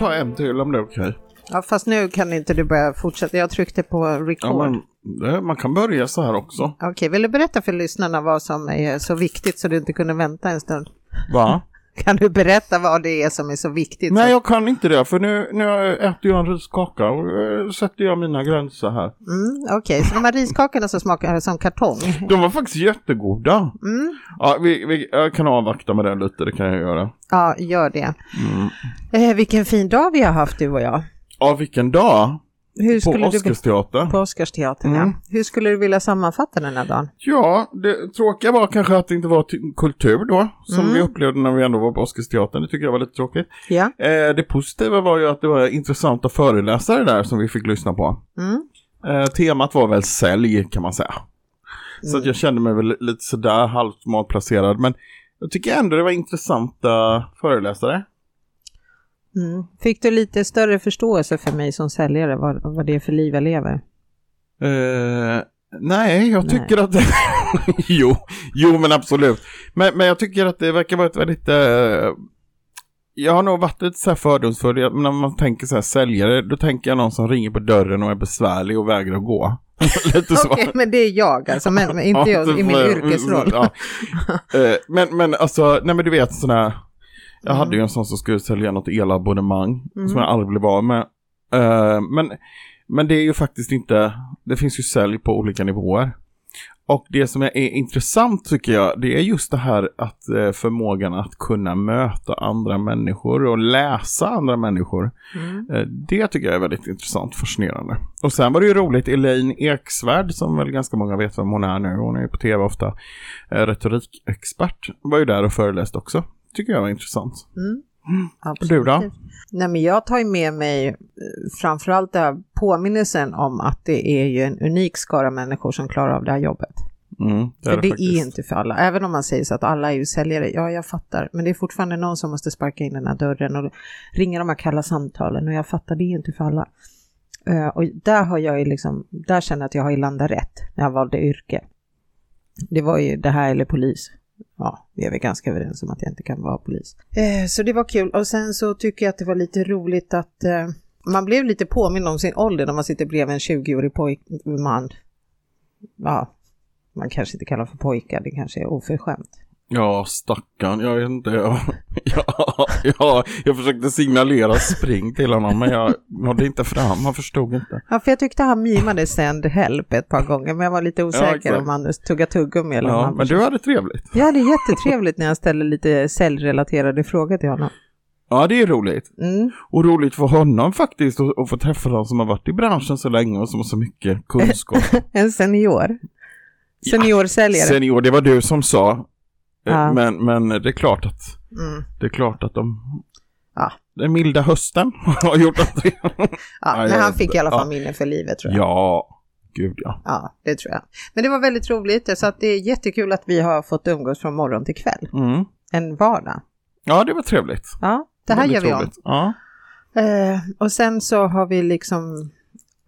ta en till om det är okej. Ja, fast nu kan inte du börja fortsätta. Jag tryckte på record. Ja, men det, man kan börja så här också. Okej, vill du berätta för lyssnarna vad som är så viktigt så du inte kunde vänta en stund? Va? Kan du berätta vad det är som är så viktigt? Nej, jag kan inte det. För nu, nu äter jag en riskaka och eh, sätter jag mina gränser här. Mm, Okej, så de här riskakorna som smakar som kartong. De var faktiskt jättegoda. Mm. Ja, vi, vi, jag kan avvakta med det lite, det kan jag göra. Ja, gör det. Mm. Eh, vilken fin dag vi har haft du och jag. Ja, vilken dag! Hur På skulle du... Oscarsteatern. På Oscarsteatern, Mm. ja. Hur skulle du vilja sammanfatta den här dagen? Ja, det tråkiga var kanske att det inte var kultur då, som Mm. vi upplevde när vi ändå var på Oscarsteatern. Det tycker jag var lite tråkigt. Ja. Eh, det positiva var ju att det var intressanta föreläsare där som vi fick lyssna på. Mm. Eh, temat var väl sälj kan man säga. Så Mm. att jag kände mig väl lite sådär halvt malplacerad. Men jag tycker ändå det var intressanta föreläsare. Mm. Fick du lite större förståelse för mig som säljare, vad, vad det är för liv jag lever? Eh, nej, jag Nej. tycker att det... jo, jo, men absolut. Men, men jag tycker att det verkar vara ett väldigt... Eh... Jag har nog varit lite så här fördomsfull. När man tänker så här säljare, då tänker jag någon som ringer på dörren och är besvärlig och vägrar att gå. Okej, men det är jag alltså, men, inte jag i min Ja, yrkesroll. ja. Eh, men, men alltså, nej men du vet sådana Jag Mm. hade ju en sån som skulle sälja något elabonnemang Mm. som jag aldrig blev av med. Eh, men, men det är ju faktiskt inte, det finns ju sälj på olika nivåer. Och det som är intressant tycker jag, det är just det här att eh, förmågan att kunna möta andra människor och läsa andra människor. Mm. Eh, Det tycker jag är väldigt intressant, fascinerande. Och sen var det ju roligt, Elaine Eksvärd, som väl ganska många vet vem hon är nu, hon är ju på tv ofta, retorikexpert, var ju där och föreläste också. Tycker jag var intressant. Mm. Och du då? Absolut. Nej, men jag tar ju med mig eh, framförallt den här påminnelsen om att det är ju en unik skara människor som klarar av det här jobbet. Mm, det För är det faktiskt. är inte för alla, även om man säger så att alla är ju säljare, ja jag fattar, men det är fortfarande någon som måste sparka in den här dörren och ringa de här kalla samtalen och jag fattar, det är inte för alla. Eh, och där har jag ju liksom, där känner jag att jag har landat rätt när jag valde yrke. Det var ju det här eller polis. Ja, vi är väl ganska överens om att jag inte kan vara polis. Eh, så det var kul och sen så tycker jag att det var lite roligt att eh, man blev lite påmind om sin ålder när man sitter bredvid en 20-årig pojkman. Ja, man kanske inte kallar för pojkar, det kanske är oförskämt. Ja, stackarn. Jag vet inte. Jag, ja, ja, jag försökte signalera spring till honom, men jag nådde inte fram. Han förstod inte. Ja, för jag tyckte han mimade send help ett par gånger, men jag var lite osäker exakt. om han tugga tuggummi eller Ja, han men du hade trevligt. Ja, det är jättetrevligt när jag ställer lite säljrelaterade frågor till honom. Ja, det är roligt. Mm. Och roligt för honom faktiskt att, få träffa någon som har varit i branschen så länge och som har så mycket kunskap. En senior. Seniorsäljare. Senior, det var du som sa. Eh, Ja. Men, men det är klart att Mm. det är klart att de Ja. den milda hösten har gjort att det... Ja, men han fick i alla fall minne för livet tror jag. ja, gud ja. Ja, det tror jag. Men det var väldigt roligt, så att det är jättekul att vi har fått umgås från morgon till kväll. Mm. En vardag. Ja, det var trevligt. Ja, det här Väldigt gör vi om. Ja. Eh, och sen så har vi liksom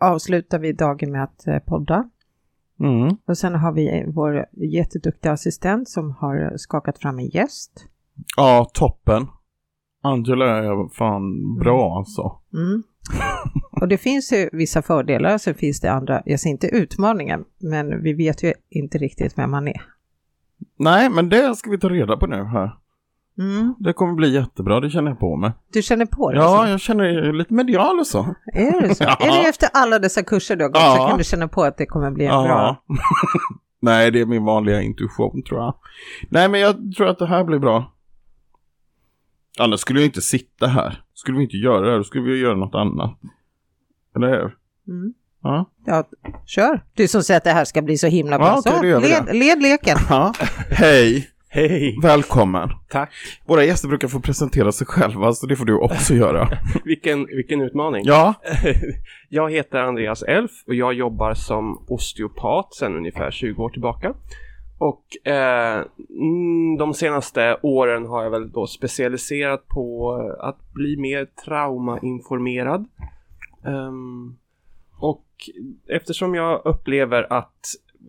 avslutar vi dagen med att eh, podda. Mm. Och sen har vi vår jätteduktiga assistent som har skakat fram en gäst. ja, toppen. Angela är fan bra alltså. Mm. Och det finns ju vissa fördelar, så finns det andra, jag säger inte utmaningar, men vi vet ju inte riktigt vem han är. Nej, men det ska vi ta reda på nu här. Mm. Det kommer bli jättebra, det känner jag på mig. Du känner på det? Ja, alltså? jag känner jag lite medial och så. Är det så? Ja. Är det efter alla dessa kurser du har gått så Ja. kan du känna på att det kommer bli en bra... Nej, det är min vanliga intuition tror jag. Nej, men jag tror att det här blir bra. Annars skulle jag inte sitta här. Skulle vi inte göra det här, då skulle vi göra något annat. Eller hur? Mm. Ja. Ja, kör. Du som säger att det här ska bli så himla bra. Ja, okej, så, led, led leken. ja. Hej, Hej! välkommen. Tack! Våra gäster brukar få presentera sig själva, så det får du också göra. Vilken, vilken utmaning. Ja, Jag heter Andreas Elf och jag jobbar som osteopat sedan ungefär 20 år tillbaka. Och eh, mm, de senaste åren har jag väl då specialiserat på att bli mer traumainformerad. Ehm, och eftersom jag upplever att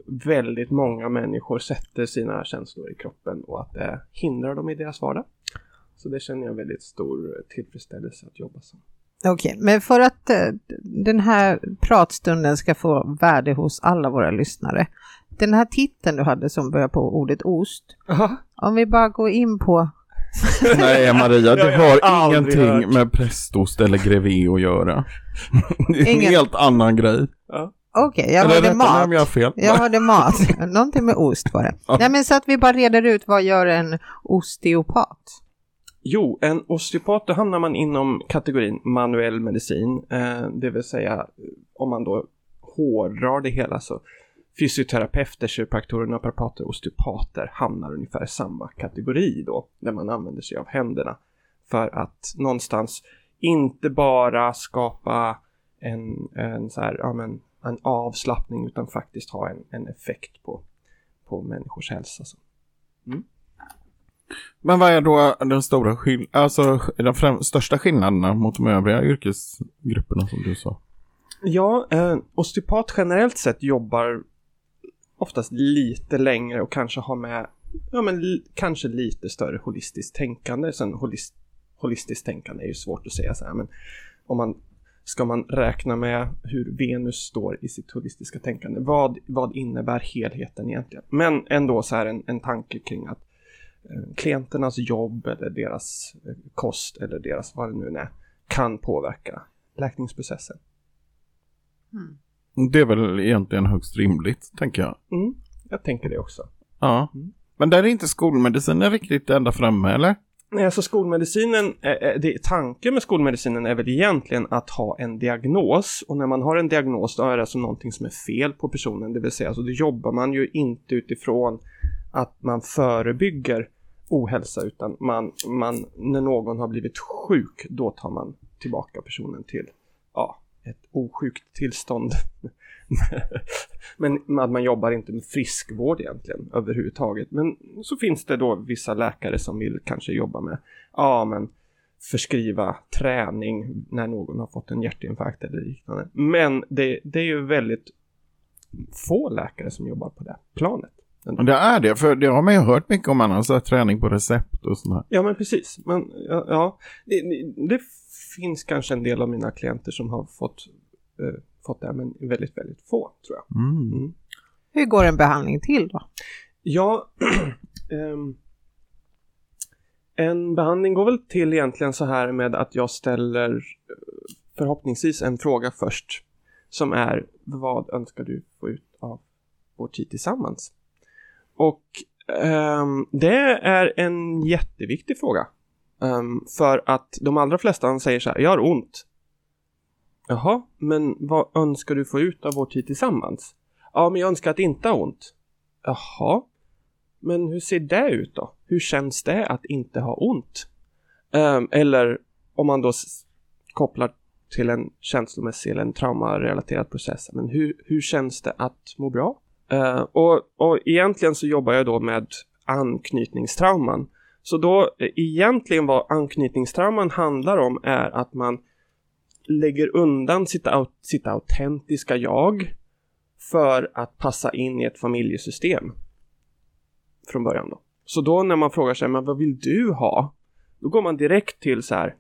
väldigt många människor sätter sina känslor i kroppen och att det hindrar dem i deras vardag. Så det känner jag väldigt stor tillfredsställelse att jobba som. Okej, men för att eh, den här pratstunden ska få värde hos alla våra lyssnare. Den här titeln du hade som börjar på ordet ost. Om vi bara går in på... Nej Maria, det har ingenting hört. med prästost eller grevé att göra. Det är en Ingen- helt annan grej. Okej, jag eller hörde rätta mig mat. om jag fel. Jag hörde mat. Någonting med ost var det. Ja. Nej, men så att vi bara reder ut vad gör en osteopat? Jo, en osteopat, då hamnar man inom kategorin manuell medicin. Eh, det vill säga, om man då hårdrar det hela så fysioterapeuter, kiropraktorer, naprapater, osteopater hamnar ungefär i samma kategori då, där man använder sig av händerna. För att någonstans inte bara skapa en, en, så här, ja, men, en avslappning utan faktiskt ha en, en effekt på, på människors hälsa. Så. Men vad är då den stora skill- alltså de främ- största skillnaderna mot de övriga yrkesgrupperna som du sa? Ja, eh, osteopat generellt sett jobbar oftast lite längre och kanske har med, ja men li- kanske lite större holistiskt tänkande. Sen holist, holistiskt tänkande är ju svårt att säga så här, men om man ska man räkna med hur Venus står i sitt holistiska tänkande. Vad, vad innebär helheten egentligen? Men ändå så här en, en tanke kring att eh, klienternas jobb eller deras eh, kost eller deras vad det nu är kan påverka läkningsprocessen. Det är väl egentligen högst rimligt, tänker jag. Mm, jag tänker det också. Ja. Mm. Men där är inte skolmedicinen riktigt ända framme, eller? Alltså skolmedicinen, eh, eh, det, tanken med skolmedicinen är väl egentligen att ha en diagnos och när man har en diagnos då är det alltså någonting som är fel på personen, det vill säga så då jobbar man ju inte utifrån att man förebygger ohälsa utan man, man, när någon har blivit sjuk då tar man tillbaka personen till ja, ett osjukt tillstånd. Men att man jobbar inte med friskvård egentligen överhuvudtaget. Men så finns det då vissa läkare som vill kanske jobba med, ja men förskriva träning när någon har fått en hjärtinfarkt eller liknande. Men det, det är ju väldigt få läkare som jobbar på det planet. Det är det, för det har man ju hört mycket om annars, så träning på recept och sånt här. Ja men precis. Men ja, ja det, det, det finns kanske en del av mina klienter som har fått, eh, fått det, men väldigt, väldigt få tror jag. Mm. Mm. Hur går en behandling till då? Ja, ehm, en behandling går väl till egentligen så här med att jag ställer eh, förhoppningsvis en fråga först som är vad önskar du få ut av vår tid tillsammans? Och ehm, det är en jätteviktig fråga. Ehm, för att de allra flesta säger så här, jag har ont. Jaha, men vad önskar du få ut av vår tid tillsammans? Ja, men jag önskar att inte ha ont. Jaha, men hur ser det ut då? Hur känns det att inte ha ont? Um, eller om man då kopplar till en känslomässig eller en traumarelaterad process. Men hur, hur känns det att må bra? Uh, och, och egentligen så jobbar jag då med anknytningstrauman. Så då eh, egentligen vad anknytningstrauman handlar om är att man lägger undan sitt, sitt autentiska jag för att passa in i ett familjesystem från början då. Så då när man frågar sig, men vad vill du ha? Då går man direkt till så här,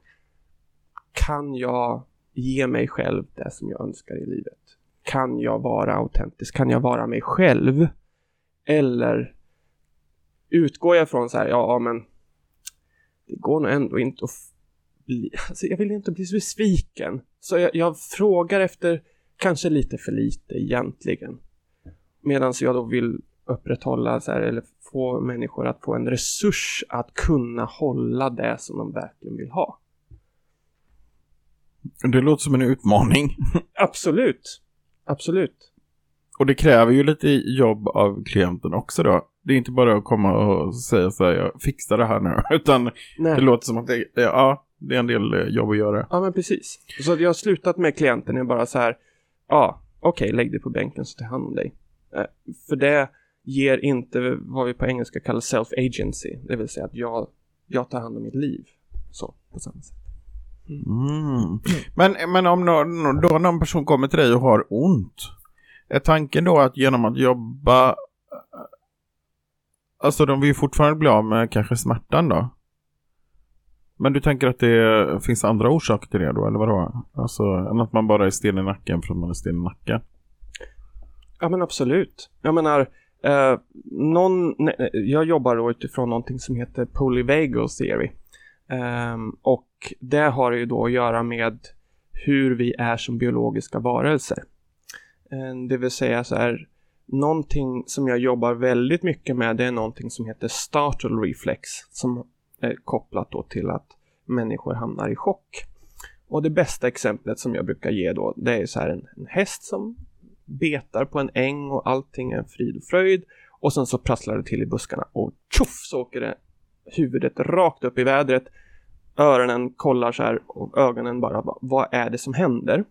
kan jag ge mig själv det som jag önskar i livet? Kan jag vara autentisk? Kan jag vara mig själv? Eller utgår jag från så här, ja men det går nog ändå inte att bli, alltså jag vill inte bli så besviken. Så jag, jag frågar efter kanske lite för lite egentligen. Medan jag då vill upprätthålla så här, eller få människor att få en resurs att kunna hålla det som de verkligen vill ha. Det låter som en utmaning. Absolut. Absolut. Och det kräver ju lite jobb av klienten också då. Det är inte bara att komma och säga så här, jag fixar det här nu. Utan Nej. det låter som att det, ja, det är en del eh, jobb att göra. Ja, men precis. Så att jag har slutat med klienten är bara så här, ja, okej, lägg dig på bänken så tar jag hand om dig. Eh, för det ger inte vad vi på engelska kallar self-agency, det vill säga att jag, jag tar hand om mitt liv. Så, på samma sätt. Mm. Men, men om någon, då någon person kommer till dig och har ont. Är tanken då att genom att jobba Alltså de vill ju fortfarande bli av med kanske smärtan då. Men du tänker att det finns andra orsaker till det då, eller vadå? Alltså, än att man bara är stel i nacken för att man är stel i nacken? Ja men absolut. Jag menar, eh, någon, nej, jag jobbar då utifrån någonting som heter polyvagal theory. Eh, och det har ju då att göra med hur vi är som biologiska varelser. Eh, det vill säga så här, någonting som jag jobbar väldigt mycket med det är någonting som heter startle reflex som Eh, kopplat då till att människor hamnar i chock. Och det bästa exemplet som jag brukar ge då det är så här en, en häst som betar på en äng och allting är frid och fröjd och sen så prasslar det till i buskarna och tjoff så åker det huvudet rakt upp i vädret öronen kollar så här och ögonen bara vad är det som händer?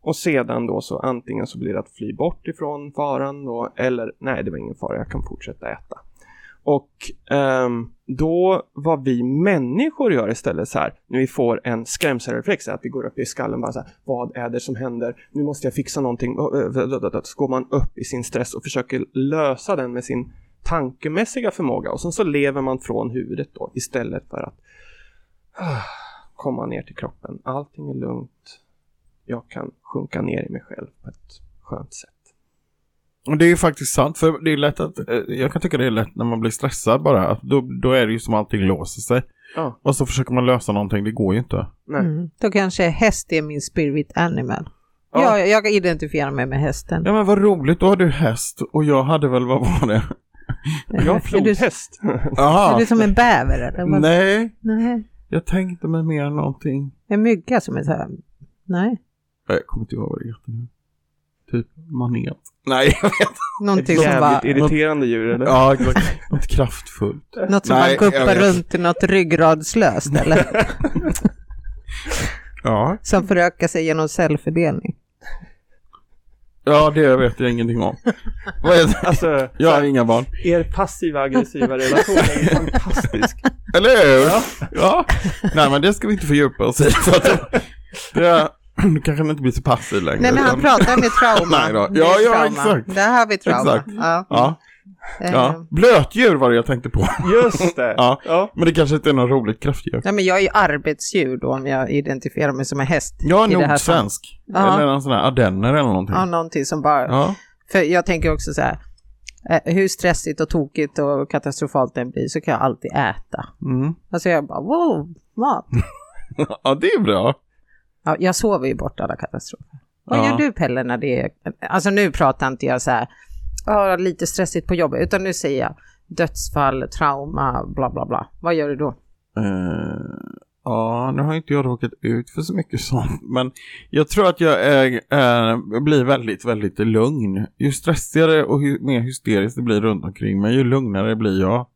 Och sedan då så antingen så blir det att fly bort ifrån faran då, eller nej det var ingen fara, jag kan fortsätta äta. Och um, då vad vi människor gör istället så här, när vi får en skrämselreflex, att vi går upp i skallen bara så här, vad är det som händer? Nu måste jag fixa någonting. Så går man upp i sin stress och försöker lösa den med sin tankemässiga förmåga och sen så lever man från huvudet då istället för att komma ner till kroppen. Allting är lugnt. Jag kan sjunka ner i mig själv på ett skönt sätt. Och det är ju faktiskt sant, för det är lätt att, eh, jag kan tycka det är lätt när man blir stressad bara, att då, då är det ju som allting låser sig. Ja. Och så försöker man lösa någonting, det går ju inte. Nej. Mm. Då kanske häst är min spirit animal. Ja. Jag, jag identifierar mig med hästen. Ja men vad roligt, då har du häst och jag hade väl, vad var det? Jag har Är flodhäst. är Jaha. du som en bäver eller? Vad- Nej, Nej. jag tänkte mig mer någonting. En mygga som är så här. Nej. Jag kommer inte ihåg vad det heter nu. Typ manet. Nej, jag vet Någonting som bara, jävligt irriterande djur eller? Ja, exakt. Något kraftfullt. något som Nej, guppar vet. runt i något ryggradslöst eller? Ja. som förökar sig genom cellfördelning. Ja, det vet jag ingenting om. Vad är det? Alltså, Jag har inga barn. er passiva aggressiva relation är fantastisk. Eller hur? Ja. Nej, men det ska vi inte fördjupa oss i. För att det, det, det kanske inte blir så passiv längre. Nej men han utan- pratar med trauma. Nej då. Ja, är ja, trauma. exakt. Där har vi trauma. Exakt. Ja. Ja, ja. Blötdjur var det jag tänkte på. Just det. Ja. ja. Men det kanske inte är något roligt kraftdjur. Nej, men jag är ju arbetsdjur då om jag identifierar mig som en häst. Jag är nordsvensk. Eller någon sån här ardenner eller någonting. Ja, någonting som bara... Ja. För jag tänker också så här, eh, hur stressigt och tokigt och katastrofalt det blir så kan jag alltid äta. Mm. Alltså jag bara, wow, mat. ja, det är bra. Ja, jag sover ju bort alla katastrofer. Vad Ja. gör du Pelle när det är, alltså nu pratar inte jag så här, ja, lite stressigt på jobbet, utan nu säger jag dödsfall, trauma, bla bla bla. Vad gör du då? Eh, ja, nu har inte jag råkat ut för så mycket sånt. Men jag tror att jag är, eh, blir väldigt, väldigt lugn. Ju stressigare och ju mer hysteriskt det blir runt omkring mig, ju lugnare blir jag.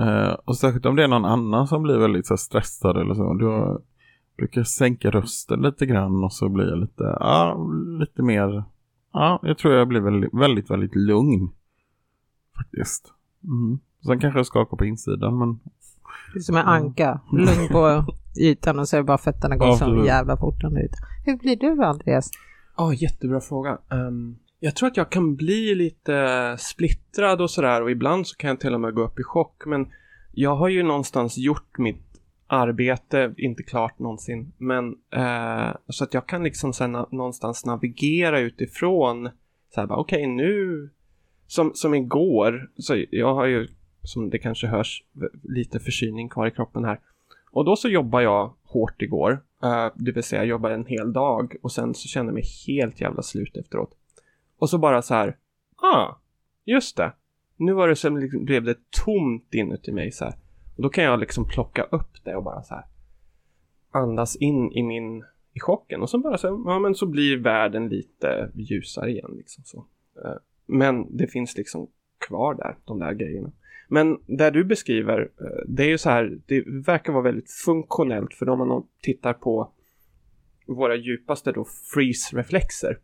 Eh, och särskilt om det är någon annan som blir väldigt så stressad eller så, då brukar sänka rösten lite grann och så blir jag lite, ja, lite mer, ja, jag tror jag blir väldigt, väldigt, väldigt lugn. Faktiskt. Mm. Sen kanske jag skakar på insidan, men Det är som en anka, lugn på ytan och så är det bara fötterna går Ja, så jävla fort ut. Hur blir du Andreas? Ja, jättebra fråga. Ehm, jag tror att jag kan bli lite splittrad och sådär och ibland så kan jag till och med gå upp i chock. Men jag har ju någonstans gjort mitt arbete, inte klart någonsin, men eh, så att jag kan liksom sen na- någonstans navigera utifrån så här bara okej nu som, som igår, så jag har ju som det kanske hörs lite förkylning kvar i kroppen här. Och då så jobbar jag hårt igår, eh, det vill säga jag jobbar en hel dag och sen så känner jag mig helt jävla slut efteråt. Och så bara så här, ah, just det. Nu var det som liksom, blev det tomt inuti mig så här. Och då kan jag liksom plocka upp det och bara så här andas in i min i chocken och så bara så, ja men så blir världen lite ljusare igen liksom så. Eh, men det finns liksom kvar där, de där grejerna. Men där du beskriver, eh, det är ju så här, det verkar vara väldigt funktionellt för om man tittar på våra djupaste då freeze-reflexer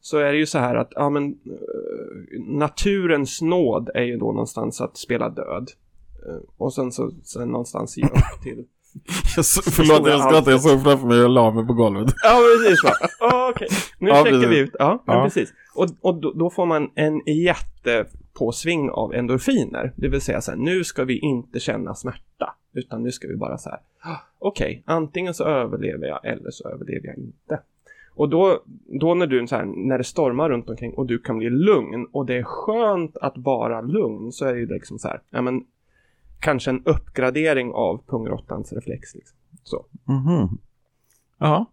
så är det ju så här att ja, men, eh, naturens nåd är ju då någonstans att spela död. Eh, och sen så sen någonstans ge upp till... Jag så, förlåt, jag skrattar. Jag såg framför mig och la mig på golvet. ja, precis. va. Okej, nu Ja, checkar precis. vi ut. Ja, Ja. precis. Och, och då, då får man en jättepåsving av endorfiner. Det vill säga så här, nu ska vi inte känna smärta. Utan nu ska vi bara så här, "Ah, okej, antingen så överlever jag eller så överlever jag inte. Och då, då när du så här, när det stormar runt omkring och du kan bli lugn och det är skönt att vara lugn så är det ju liksom så här, ja men kanske en uppgradering av pungrottans reflex. Liksom. Så. Mhm. Ja.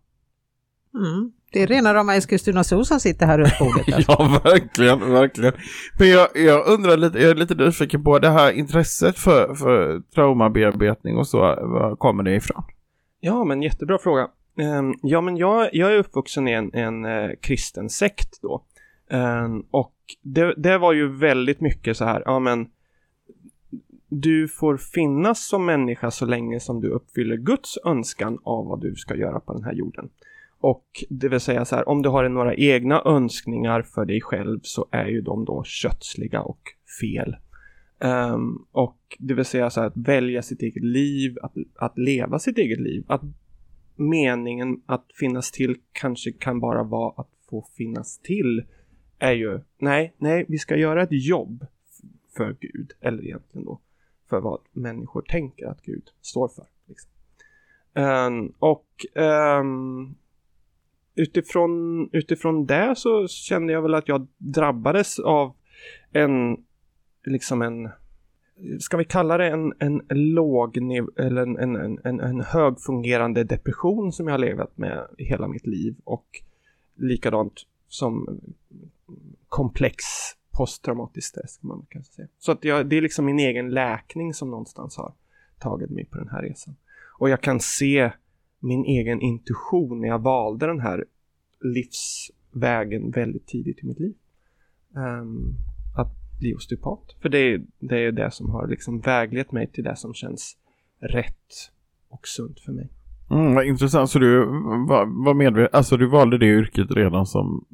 Mm. Det är rena rama Eskilstuna Zoo som sitter här runt bordet. Alltså. ja, verkligen, verkligen. Men jag, jag undrar lite, jag är lite nyfiken på det här intresset för, för traumabearbetning och så, var kommer det ifrån? Ja, men jättebra fråga. Ehm, ja, men jag, jag är uppvuxen i en, en eh, kristen sekt då. Ehm, och det, det var ju väldigt mycket så här, ja men du får finnas som människa så länge som du uppfyller Guds önskan av vad du ska göra på den här jorden. Och det vill säga så här, om du har några egna önskningar för dig själv så är ju de då kötsliga och fel. Um, och det vill säga så här att välja sitt eget liv, att, att leva sitt eget liv. Att meningen att finnas till kanske kan bara vara att få finnas till är ju, nej, nej, vi ska göra ett jobb för Gud, eller egentligen då för vad människor tänker att Gud står för. Liksom. Um, och um, utifrån, utifrån det så kände jag väl att jag drabbades av en, liksom en, ska vi kalla det en, en låg eller en, en, en, en högfungerande depression som jag har levat med i hela mitt liv och likadant som komplex posttraumatisk stress kan man kanske säga. Så att jag, det är liksom min egen läkning som någonstans har tagit mig på den här resan. Och jag kan se min egen intuition när jag valde den här livsvägen väldigt tidigt i mitt liv. Um, att bli osteopat. För det är, det är det som har liksom väglett mig till det som känns rätt och sunt för mig. Mm, vad intressant, så du var, var medveten, alltså du valde det yrket redan som,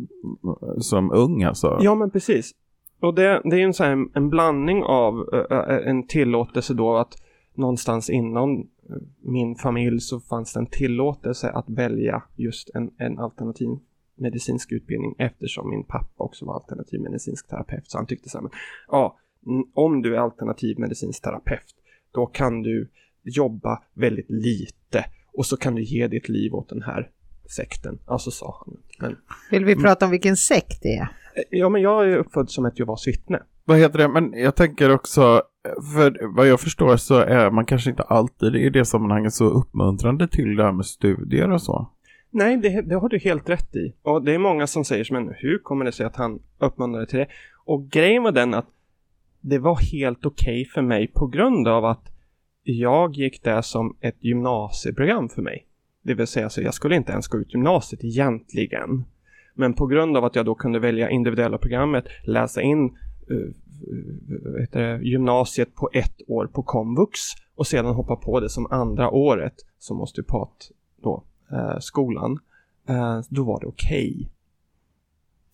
som ung alltså? Ja men precis. Och det, det är en, så här, en blandning av uh, en tillåtelse då att någonstans inom eh, min familj så fanns det en tillåtelse att välja just en, en alternativ medicinsk utbildning eftersom min pappa också var alternativ medicinsk terapeut. Så han tyckte så här, men, ja, om du är alternativ medicinsk terapeut då kan du jobba väldigt lite och så kan du ge ditt liv åt den här sekten. Alltså sa han. Men, Vill vi prata om vilken sekt det är? ja, men jag är uppfödd som ett Jehovas vittne. Vad heter det? Men jag tänker också, för vad jag förstår så är man kanske inte alltid i det sammanhanget så uppmuntrande till det här med studier och så. Nej, det, det har du helt rätt i. Och det är många som säger men hur kommer det sig att han uppmuntrade till det? Och grejen var den att det var helt okej okay för mig på grund av att jag gick det som ett gymnasieprogram för mig. Det vill säga, så jag skulle inte ens gå ut gymnasiet egentligen. Men på grund av att jag då kunde välja individuella programmet, läsa in uh, det, gymnasiet på ett år på komvux och sedan hoppa på det som andra året som osteopat då, uh, skolan. Uh, då var det okej. Okay.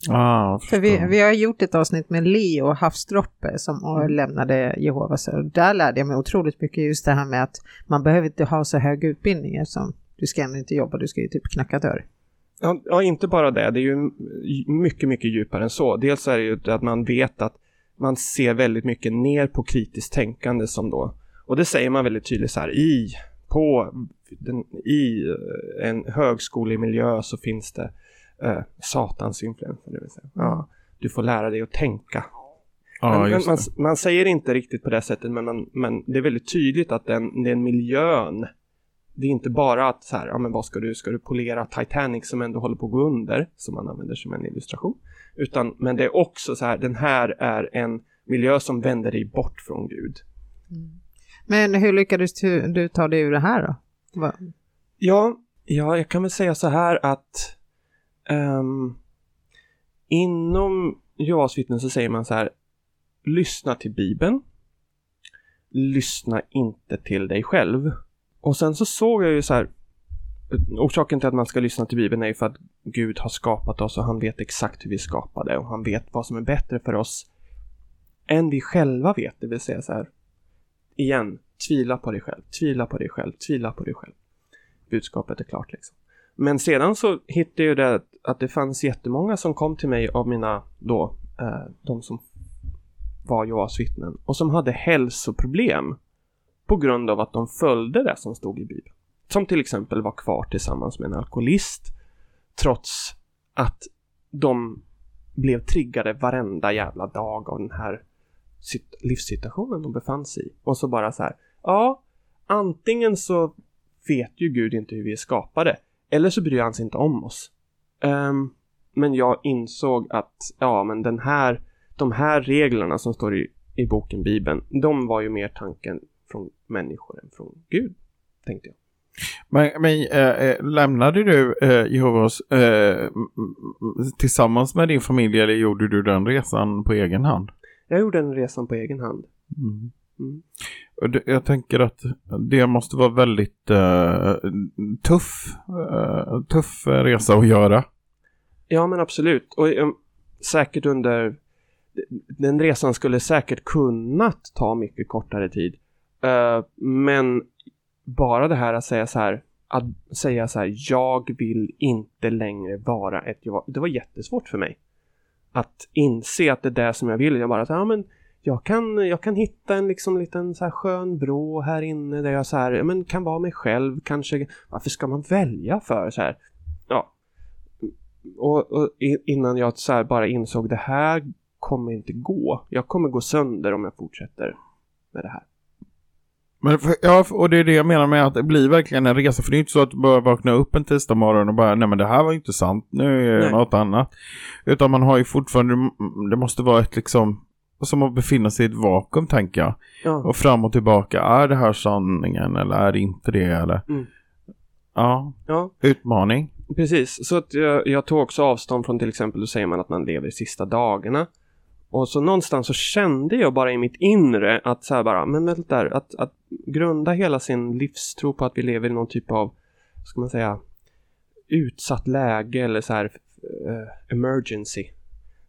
Ah, För vi, vi har gjort ett avsnitt med Leo Havsdroppe som mm. lämnade Jehovas och där lärde jag mig otroligt mycket just det här med att man behöver inte ha så hög utbildning eftersom du ska ändå inte jobba, du ska ju typ knacka dörr. Ja, ja, inte bara det. Det är ju mycket, mycket djupare än så. Dels är det ju att man vet att man ser väldigt mycket ner på kritiskt tänkande som då, och det säger man väldigt tydligt så här i, på, den, i en högskolemiljö så finns det eh, satans influenser, det vill säga. Ja, du får lära dig att tänka. Ja, men, man, man säger inte riktigt på det sättet, men, man, men det är väldigt tydligt att den, den miljön det är inte bara att så här, ja men vad ska du, ska du polera Titanic som ändå håller på att gå under, som man använder som en illustration. Utan, men det är också så här, den här är en miljö som vänder dig bort från Gud. Mm. Men hur lyckades du, du ta dig ur det här då? Va? Ja, ja, jag kan väl säga så här att um, inom Jehovas vittnen så säger man så här, lyssna till Bibeln, lyssna inte till dig själv. Och sen så såg jag ju så här, orsaken till att man ska lyssna till Bibeln är ju för att Gud har skapat oss och han vet exakt hur vi är skapade och han vet vad som är bättre för oss än vi själva vet, det vill säga så här, igen, tvivla på dig själv, tvivla på dig själv, tvivla på dig själv. Budskapet är klart liksom. Men sedan så hittade jag det att det fanns jättemånga som kom till mig av mina då, eh, de som var Jehovas vittnen och som hade hälsoproblem på grund av att de följde det som stod i Bibeln. Som till exempel var kvar tillsammans med en alkoholist trots att de blev triggade varenda jävla dag av den här livssituationen de befann sig i. Och så bara så här, ja, antingen så vet ju Gud inte hur vi är skapade, eller så bryr han sig inte om oss. Um, men jag insåg att, ja men den här, de här reglerna som står i, i boken Bibeln, de var ju mer tanken från människor än från Gud, tänkte jag. Men, men äh, lämnade du äh, Jehovas äh, tillsammans med din familj eller gjorde du den resan på egen hand? Jag gjorde den resan på egen hand. Mm. Mm. Jag tänker att det måste vara väldigt uh, tuff, uh, tuff resa att göra. Ja men absolut. Och um, säkert under den resan skulle säkert kunnat ta mycket kortare tid. Uh, men bara det här att säga så här, att säga så här, jag vill inte längre vara ett jag. Det var jättesvårt för mig. Att inse att det är det som jag vill. Jag bara så här, ja men jag kan, jag kan hitta en liksom liten så här skön vrå här inne där jag så här, men kan vara mig själv kanske. Varför ska man välja för så här? Ja. Och, och innan jag så bara insåg det här kommer inte gå. Jag kommer gå sönder om jag fortsätter med det här. Men för, ja, och det är det jag menar med att det blir verkligen en resa. För det är inte så att du bara vakna upp en tisdag morgon och bara, nej men det här var inte sant, nu är det något annat. Utan man har ju fortfarande, det måste vara ett liksom, som att befinna sig i ett vakuum tänker jag. Ja. Och fram och tillbaka, är det här sanningen eller är det inte det eller? Mm. Ja. ja, utmaning. Precis, så att jag, jag tog också avstånd från till exempel, då säger man att man lever i sista dagarna. Och så någonstans så kände jag bara i mitt inre att så här bara, men vänta där, att, att grunda hela sin livstro på att vi lever i någon typ av, ska man säga, utsatt läge eller så här uh, emergency.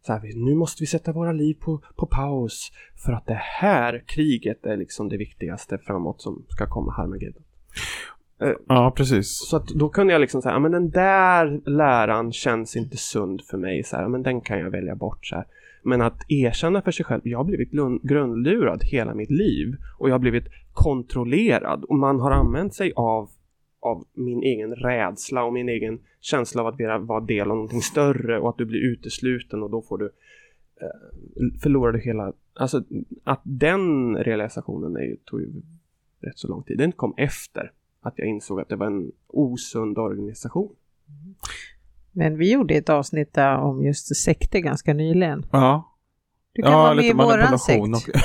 Så här, nu måste vi sätta våra liv på, på paus för att det här kriget är liksom det viktigaste framåt som ska komma Harmageddon. Uh, ja, precis. Så att då kunde jag liksom säga, men den där läran känns inte sund för mig, så här, men den kan jag välja bort så här. Men att erkänna för sig själv, jag har blivit grundlurad hela mitt liv och jag har blivit kontrollerad och man har använt sig av, av min egen rädsla och min egen känsla av att vara del av någonting större och att du blir utesluten och då får du eh, förlorar du hela, alltså att den realisationen är, tog ju rätt så lång tid. Den kom efter att jag insåg att det var en osund organisation. Mm. Men vi gjorde ett avsnitt där om just sekter ganska nyligen. Ja. Du kan ja, vara med i våran sekt. Och...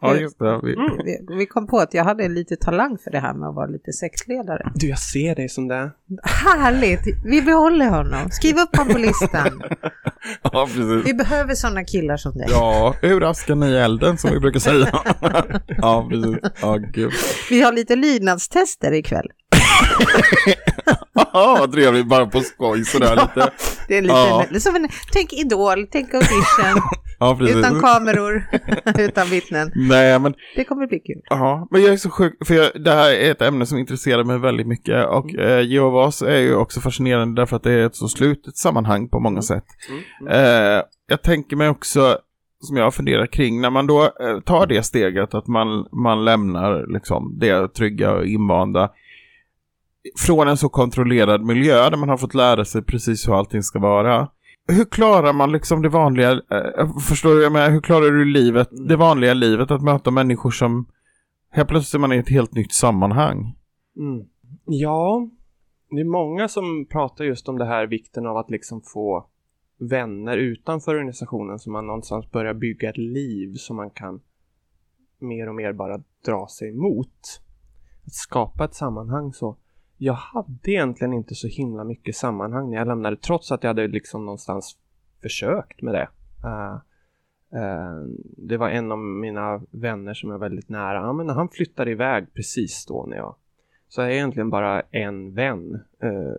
ja, just det. Vi... Mm. Vi, kom på att jag hade lite talang för det här med att vara lite sektledare. Du, jag ser dig som det. Härligt! Vi behåller honom. Skriv upp honom på listan. ja, precis. Vi behöver sådana killar som dig. Ja, ur askan i elden som vi brukar säga. ja, precis. Ja, gud. Vi har lite lydnadstester ikväll. Vad trevligt, bara på skoj sådär lite. Det är lite, ja. som en, tänk Idol, tänk audition. ja, utan kameror, utan vittnen. Nej, men... Det kommer bli kul. Ja, men jag är så sjuk, för jag, det här är ett ämne som intresserar mig väldigt mycket. Och mm. eh, Jehovas är ju också fascinerande därför att det är ett så slutet sammanhang på många mm. sätt. Mm. Mm. Eh, jag tänker mig också som jag funderar kring när man då eh, tar det steget att man, man lämnar liksom det trygga och invanda från en så kontrollerad miljö där man har fått lära sig precis hur allting ska vara. Hur klarar man liksom det vanliga, eh, förstår du, jag menar, hur klarar du livet, det vanliga livet att möta människor som helt plötsligt är man i ett helt nytt sammanhang? Mm. Ja, det är många som pratar just om det här vikten av att liksom få vänner utanför organisationen så man någonstans börjar bygga ett liv som man kan mer och mer bara dra sig mot. Att skapa ett sammanhang så jag hade egentligen inte så himla mycket sammanhang när jag lämnade trots att jag hade liksom någonstans försökt med det. Uh, uh, det var en av mina vänner som är väldigt nära. Ja, men han flyttade iväg precis då när jag... Så jag är egentligen bara en vän. Uh,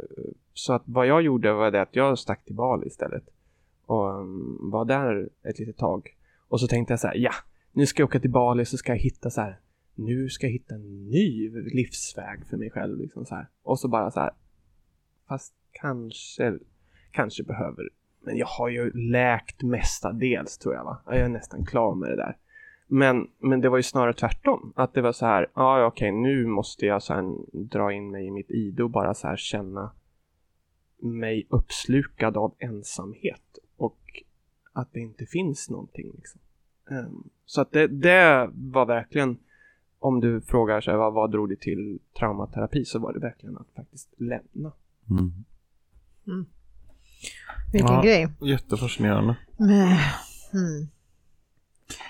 så att vad jag gjorde var det att jag stack till Bali istället. Och um, var där ett litet tag. Och så tänkte jag så här, ja, nu ska jag åka till Bali så ska jag hitta så här nu ska jag hitta en ny livsväg för mig själv. Liksom så här. Och så bara så här, fast kanske, kanske behöver, men jag har ju läkt mestadels tror jag va. Jag är nästan klar med det där. Men, men det var ju snarare tvärtom. Att det var så här, ja ah, okej okay, nu måste jag så här, dra in mig i mitt id och bara så här känna mig uppslukad av ensamhet. Och att det inte finns någonting. Liksom. Um, så att det, det var verkligen, om du frågar så här, vad, vad drog dig till traumaterapi så var det verkligen att faktiskt lämna. Mm. Mm. Vilken Ja. grej. Jättefascinerande. Men, hmm.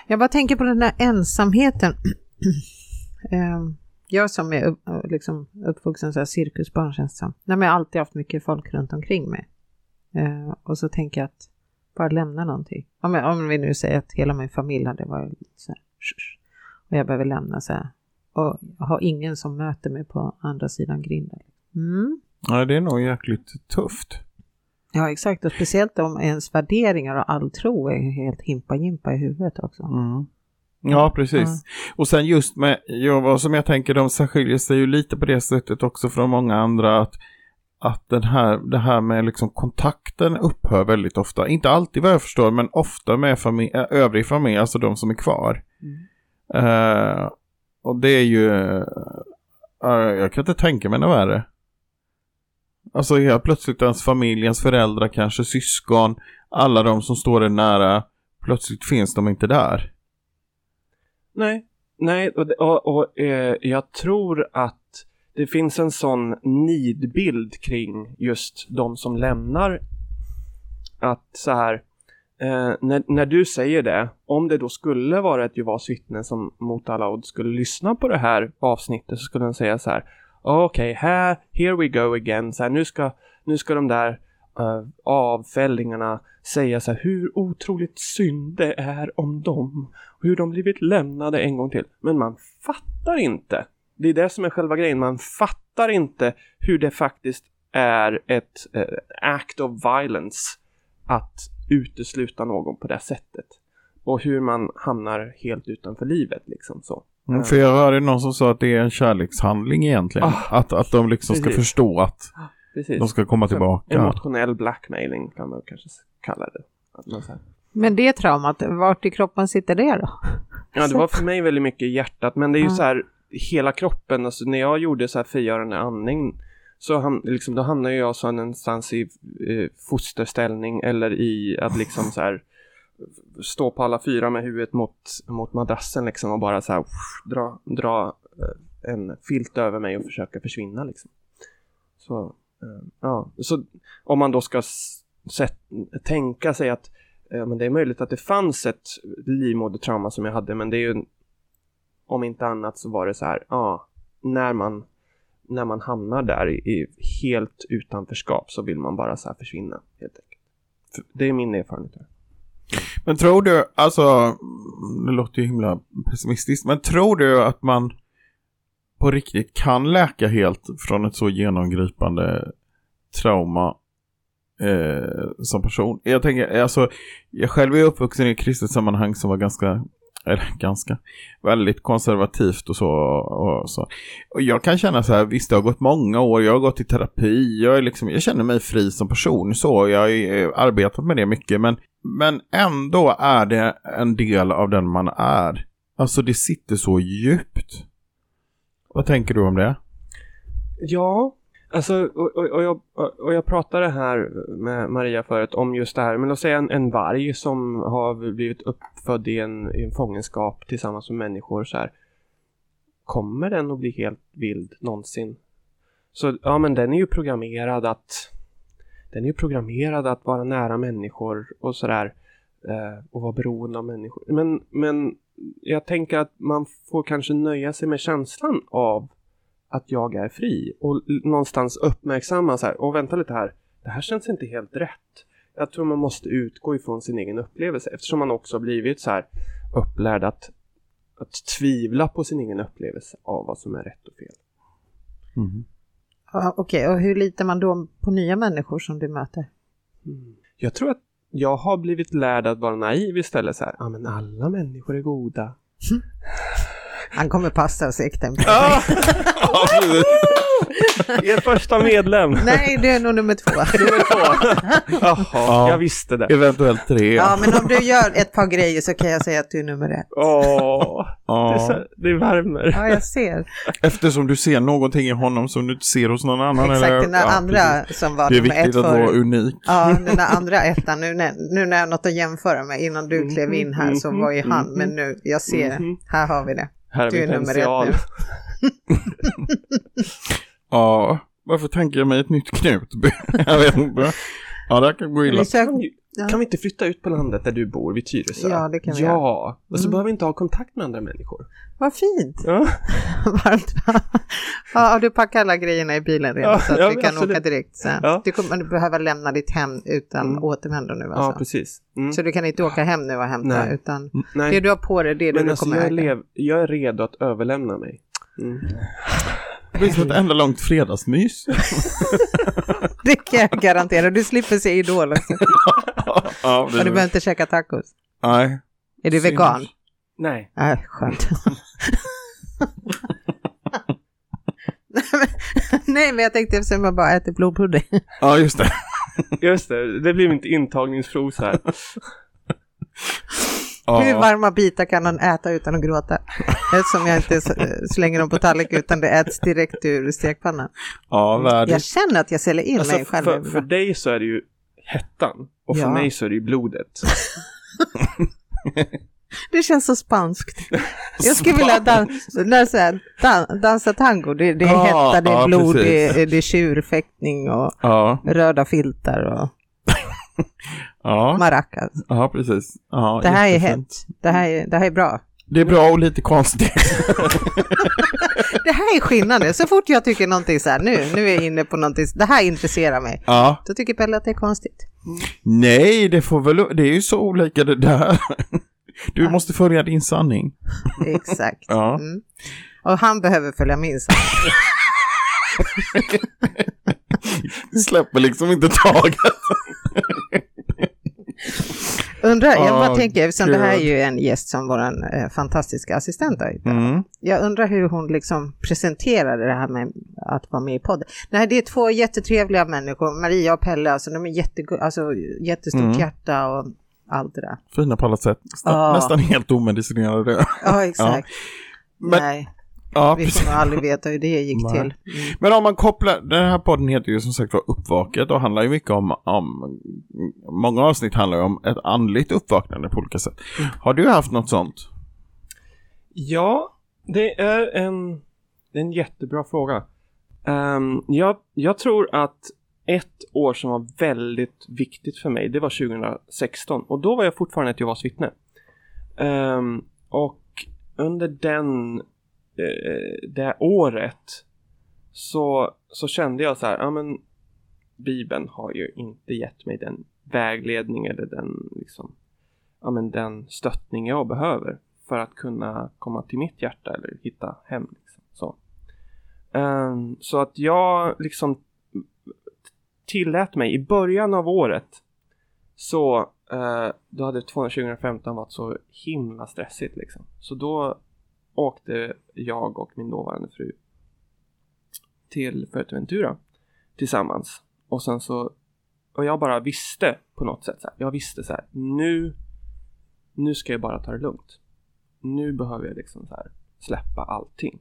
Jag bara tänker på den där ensamheten. Ehm, jag som är upp, liksom uppvuxen så här cirkusbarn känns det som. Nej, men jag har alltid haft mycket folk runt omkring mig. Eh, och så tänker jag att bara lämna någonting. Om, jag, om vi nu säger att hela min familj hade varit så här. Och jag behöver lämna så här. Och har ingen som möter mig på andra sidan grinden. Mm. Ja, det är nog jäkligt tufft. Ja, exakt. Och speciellt om ens värderingar och all tro är helt himpa-jimpa i huvudet också. Mm. Ja, precis. Ja. Och sen just med, ja, vad som jag tänker, de skiljer sig ju lite på det sättet också från många andra att, att den här, det här med liksom kontakten upphör väldigt ofta. Inte alltid vad jag förstår, men ofta med familj, övrig familj, alltså de som är kvar. Uh, och det är ju, Uh, jag kan inte tänka mig något värre. Alltså helt plötsligt ens familj, ens föräldrar, kanske syskon, alla de som står en nära, plötsligt finns de inte där. Nej, nej och, och, och eh, jag tror att det finns en sån nidbild kring just de som lämnar. Att så här, eh, när, när du säger det, om det då skulle vara ett Jehovas vittne som mot alla odds skulle lyssna på det här avsnittet så skulle den säga så här, ah, okej, här, here we go again, så här, nu ska, nu ska de där eh, uh, avfällingarna säga så här hur otroligt synd det är om dem hur de blivit lämnade en gång till. Men man fattar inte. Det är det som är själva grejen. Man fattar inte hur det faktiskt är ett uh, act of violence att utesluta någon på det sättet. Och hur man hamnar helt utanför livet liksom så. Mm, för jag hörde någon som sa att det är en kärlekshandling egentligen. Ah, att, att de liksom ska precis. förstå att Precis. de ska komma tillbaka. Emotionell blackmailing kan man kanske kalla det. Men det traumat, vart i kroppen sitter det då? Ja, det var för mig väldigt mycket i hjärtat, men det är ju Ja. så här hela kroppen, alltså när jag gjorde så här frigörande andning så ham liksom, då hamnar jag så någonstans i eh, fosterställning eller i att liksom så här stå på alla fyra med huvudet mot, mot madrassen liksom och bara så här dra, dra eh, en filt över mig och försöka försvinna liksom. Så, eh, ja, så om man då ska sätt, tänka sig att eh, men det är möjligt att det fanns ett livmodertrauma som jag hade men det är ju om inte annat så var det så här, ja, när man när man hamnar där i, helt utanförskap så vill man bara så här försvinna helt enkelt. För Det är min erfarenhet. här. Men tror du, alltså, mm, det låter ju himla pessimistiskt, men tror du att man på riktigt kan läka helt från ett så genomgripande trauma eh, som person? Jag tänker, alltså, jag själv är uppvuxen i ett kristet sammanhang som var ganska, eller ganska, väldigt konservativt och så. Och, så. och jag kan känna så här, visst det har gått många år, jag har gått i terapi, jag, är liksom, jag känner mig fri som person så, jag har eh, arbetat med det mycket, men men ändå är det en del av den man är. Alltså det sitter så djupt. Vad tänker du om det? Ja, alltså och, och, och, jag, och jag pratade här med Maria förut om just det här, men låt säga en, en varg som har blivit uppfödd i en, i en fångenskap tillsammans med människor så här. Kommer den att bli helt vild någonsin? Så ja, men den är ju programmerad att den är ju programmerad att vara nära människor och sådär eh, och vara beroende av människor. Men, men jag tänker att man får kanske nöja sig med känslan av att jag är fri och någonstans uppmärksamma så här, och vänta lite här, det här känns inte helt rätt. Jag tror man måste utgå ifrån sin egen upplevelse eftersom man också har blivit så här upplärd att, att tvivla på sin egen upplevelse av vad som är rätt och fel. Mm. Ja, Okej, och hur litar man då på nya människor som du möter? Jag tror att jag har blivit lärd att vara naiv istället så här, ja men alla människor är goda. Han kommer passa sikten på Ja. Er första medlem. Nej, det är nog nummer två. Nummer två. Jaha, Ja. jag visste det. Eventuellt tre. Ja, men om du gör ett par grejer så kan jag säga att du är nummer ett. Åh, det, är Ja. så, det värmer. Ja, jag ser. Eftersom du ser någonting i honom som du inte ser hos någon annan. Exakt, eller? den där Ja, andra precis. som var Det är nummer ett viktigt att vara unik. Ja, den där andra ettan, nu när, nu när jag har något att jämföra med, innan du Mm, klev in här så var ju han, men nu, jag ser, här har vi det. Här är Du är min nummer ett potential. nu. Ja, varför tänker jag mig ett nytt Knutby? jag vet inte. Ja, det här kan gå illa. Vi sök- Kan, vi- Ja. kan vi inte flytta ut på landet där du bor, vid Tyresö? Ja, det kan vi Ja, och så Mm. behöver vi inte ha kontakt med andra människor. Vad fint! Ja, Varmt. ja, och du packar alla grejerna i bilen redan Ja, så att ja, vi kan absolut. åka direkt sen. Ja. Du kommer behöva lämna ditt hem utan Mm. återvändo nu ja alltså. precis. Mm. Så du kan inte åka hem nu och hämta Nej. utan Nej, det du har på dig det är det men du alltså kommer jag är, jag är redo att överlämna mig. Mm. Det blir som ett enda långt fredagsmys. Det kan jag garantera. Du slipper se Idol också. ja, Och du behöver inte käka tacos. Nej. Är du Synd. vegan? Nej. Nej, skönt. Nej, men- Nej, men jag tänkte eftersom jag bara äter blodpudding. Ja, just det. Just det, det blir mitt intagningsprov så här. Hur Ja, varma bitar kan man äta utan att gråta? Eftersom jag inte slänger dem på tallrik utan det äts direkt ur stekpannan. ja Jag värdigt. känner att jag säljer in Alltså, mig själv. för, för dig så är det ju hettan och för Ja. mig så är det ju blodet. Det känns så spanskt. Jag skulle vilja dansa, dansa, dan, dansa tango. Det, det är Ja, hetta, det är ja, blod, det är, det är tjurfäktning och Ja, röda filtar och ja, maracas. ja, precis. Ja, Det här är hett. Det här är, det här är bra. Det är bra och lite konstigt. Det här är skillnaden. Så fort jag tycker någonting så här, nu, nu är jag inne på någonting, det här intresserar mig. Ja. Då tycker Pelle att det är konstigt. Nej, det får väl, det är ju så olika det där. Du måste följa din sanning. Exakt. Ja. Mm. Och han behöver följa min sanning. Släpper liksom inte taget. Undrar, jag bara Åh, tänker, eftersom det här är ju en gäst som vår eh, fantastiska assistent har. Mm. Jag undrar hur hon liksom presenterade det här med att vara med i podden. Nej, det är två jättetrevliga människor, Maria och Pelle, alltså de är jättego- alltså, jättestort Mm. hjärta och allt det där. Fina på alla sätt. Nästan, Ja. nästan helt omedicinerade. Ja, exakt. Men- Nej, Ja, vi precis. får nog aldrig veta hur det gick Nej. till. Mm. Men om man kopplar, den här podden heter ju som sagt var Uppvaket och handlar ju mycket om, om många avsnitt handlar ju om ett andligt uppvaknande på olika sätt. Har du haft något sånt? Ja, det är en, det är en jättebra fråga. Ehm, jag, jag tror att ett år som var väldigt viktigt för mig, det var 2016 och då var jag fortfarande ett Jehovas vittne. Ehm, och under den, Eh, det det året så, så kände jag så här, ja men Bibeln har ju inte gett mig den vägledning eller den liksom, ja men den stöttning jag behöver för att kunna komma till mitt hjärta eller hitta hem. Liksom. Så. Um, så att jag liksom tillät mig i början av året så uh, då hade 2015 varit så himla stressigt liksom. Så då åkte jag och min dåvarande fru till Fuerteventura tillsammans. Och sen så och jag bara visste på något sätt så här, jag visste så här, nu nu ska jag bara ta det lugnt. Nu behöver jag liksom så här släppa allting.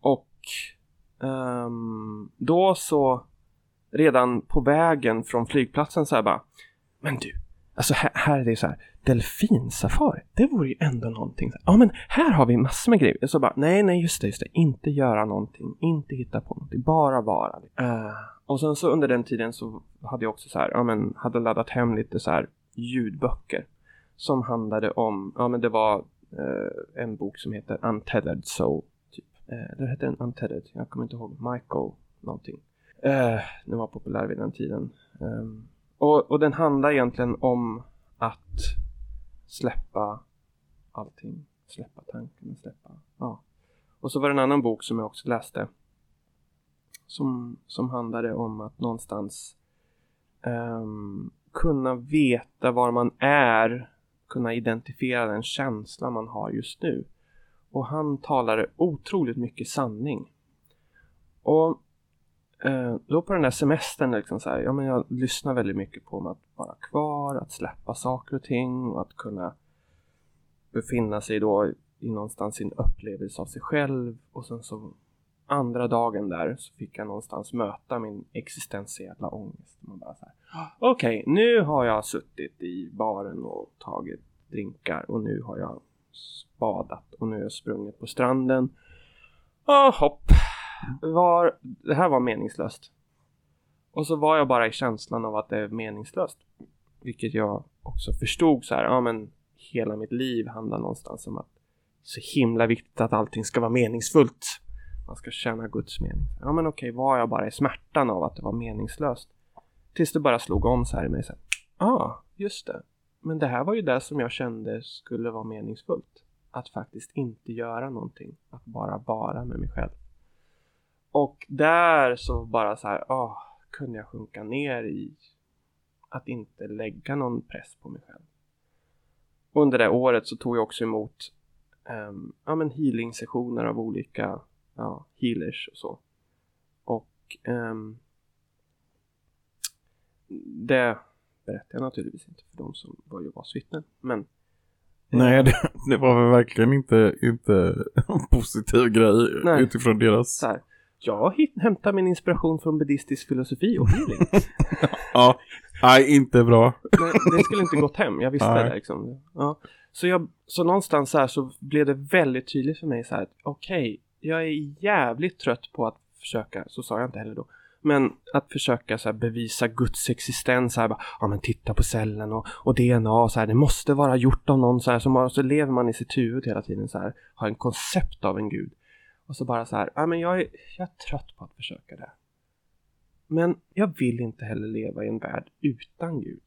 Och um, då så redan på vägen från flygplatsen så här bara Men du, alltså här, här är det så här delfinsafari, det vore ju ändå någonting. Ja men här har vi massor med grejer. Så bara nej nej just det, just det, inte göra någonting, inte hitta på någonting, bara vara. Uh, och sen så under den tiden så hade jag också så här, ja men hade laddat hem lite så här ljudböcker som handlade om, ja men det var uh, en bok som heter Untethered Soul. Typ. Eh, uh, det hette den Untethered, jag kommer inte ihåg, Michael någonting. Uh, den var populär vid den tiden. Ehm, och, och den handlar egentligen om att släppa allting. Släppa tanken, släppa, ja. Och så var det en annan bok som jag också läste. Som, som handlade om att någonstans um, kunna veta var man är, kunna identifiera den känsla man har just nu. Och han talade otroligt mycket sanning. Och eh, då på den där semestern, liksom så här, ja, men jag lyssnar väldigt mycket på att vara kvar, att släppa saker och ting och att kunna befinna sig då i någonstans i en upplevelse av sig själv och sen så andra dagen där så fick jag någonstans möta min existentiella ångest. Man bara så här, okej, okay, nu har jag suttit i baren och tagit drinkar och nu har jag spadat och nu har jag sprungit på stranden. Och hopp, var, det här var meningslöst. Och så var jag bara i känslan av att det är meningslöst. Vilket jag också förstod så här, ja men hela mitt liv handlar någonstans om att så himla viktigt att allting ska vara meningsfullt. Man ska känna Guds mening. Ja men okej, var jag bara i smärtan av att det var meningslöst? Tills det bara slog om så här i mig. Ja, ah, just det. Men det här var ju det som jag kände skulle vara meningsfullt. Att faktiskt inte göra någonting. Att bara vara med mig själv. Och där så bara så här, ah, kunde jag sjunka ner i att inte lägga någon press på mig själv. Under det året så tog jag också emot um, ja, men healing-sessioner av olika ja, healers och så. Och um, det berättar jag naturligtvis inte för de som var Jehovas vittnen. Men Nej, det, det, var väl verkligen inte, inte en positiv grej Nej. utifrån deras... Så här, jag hämtar min inspiration från buddhistisk filosofi och healing. ja, nej, inte bra. Det skulle inte gått hem, jag visste nej. det liksom. Ja. Så, jag, så någonstans här så blev det väldigt tydligt för mig så här att okej, okay, jag är jävligt trött på att försöka, så sa jag inte heller då, men att försöka så bevisa Guds existens, så här, bara, ja men titta på cellen och, och DNA så här, det måste vara gjort av någon så här, så, så lever man i sitt huvud hela tiden så här, har en koncept av en gud. Och så bara så här, ja men jag är, jag är trött på att försöka det. Men jag vill inte heller leva i en värld utan Gud.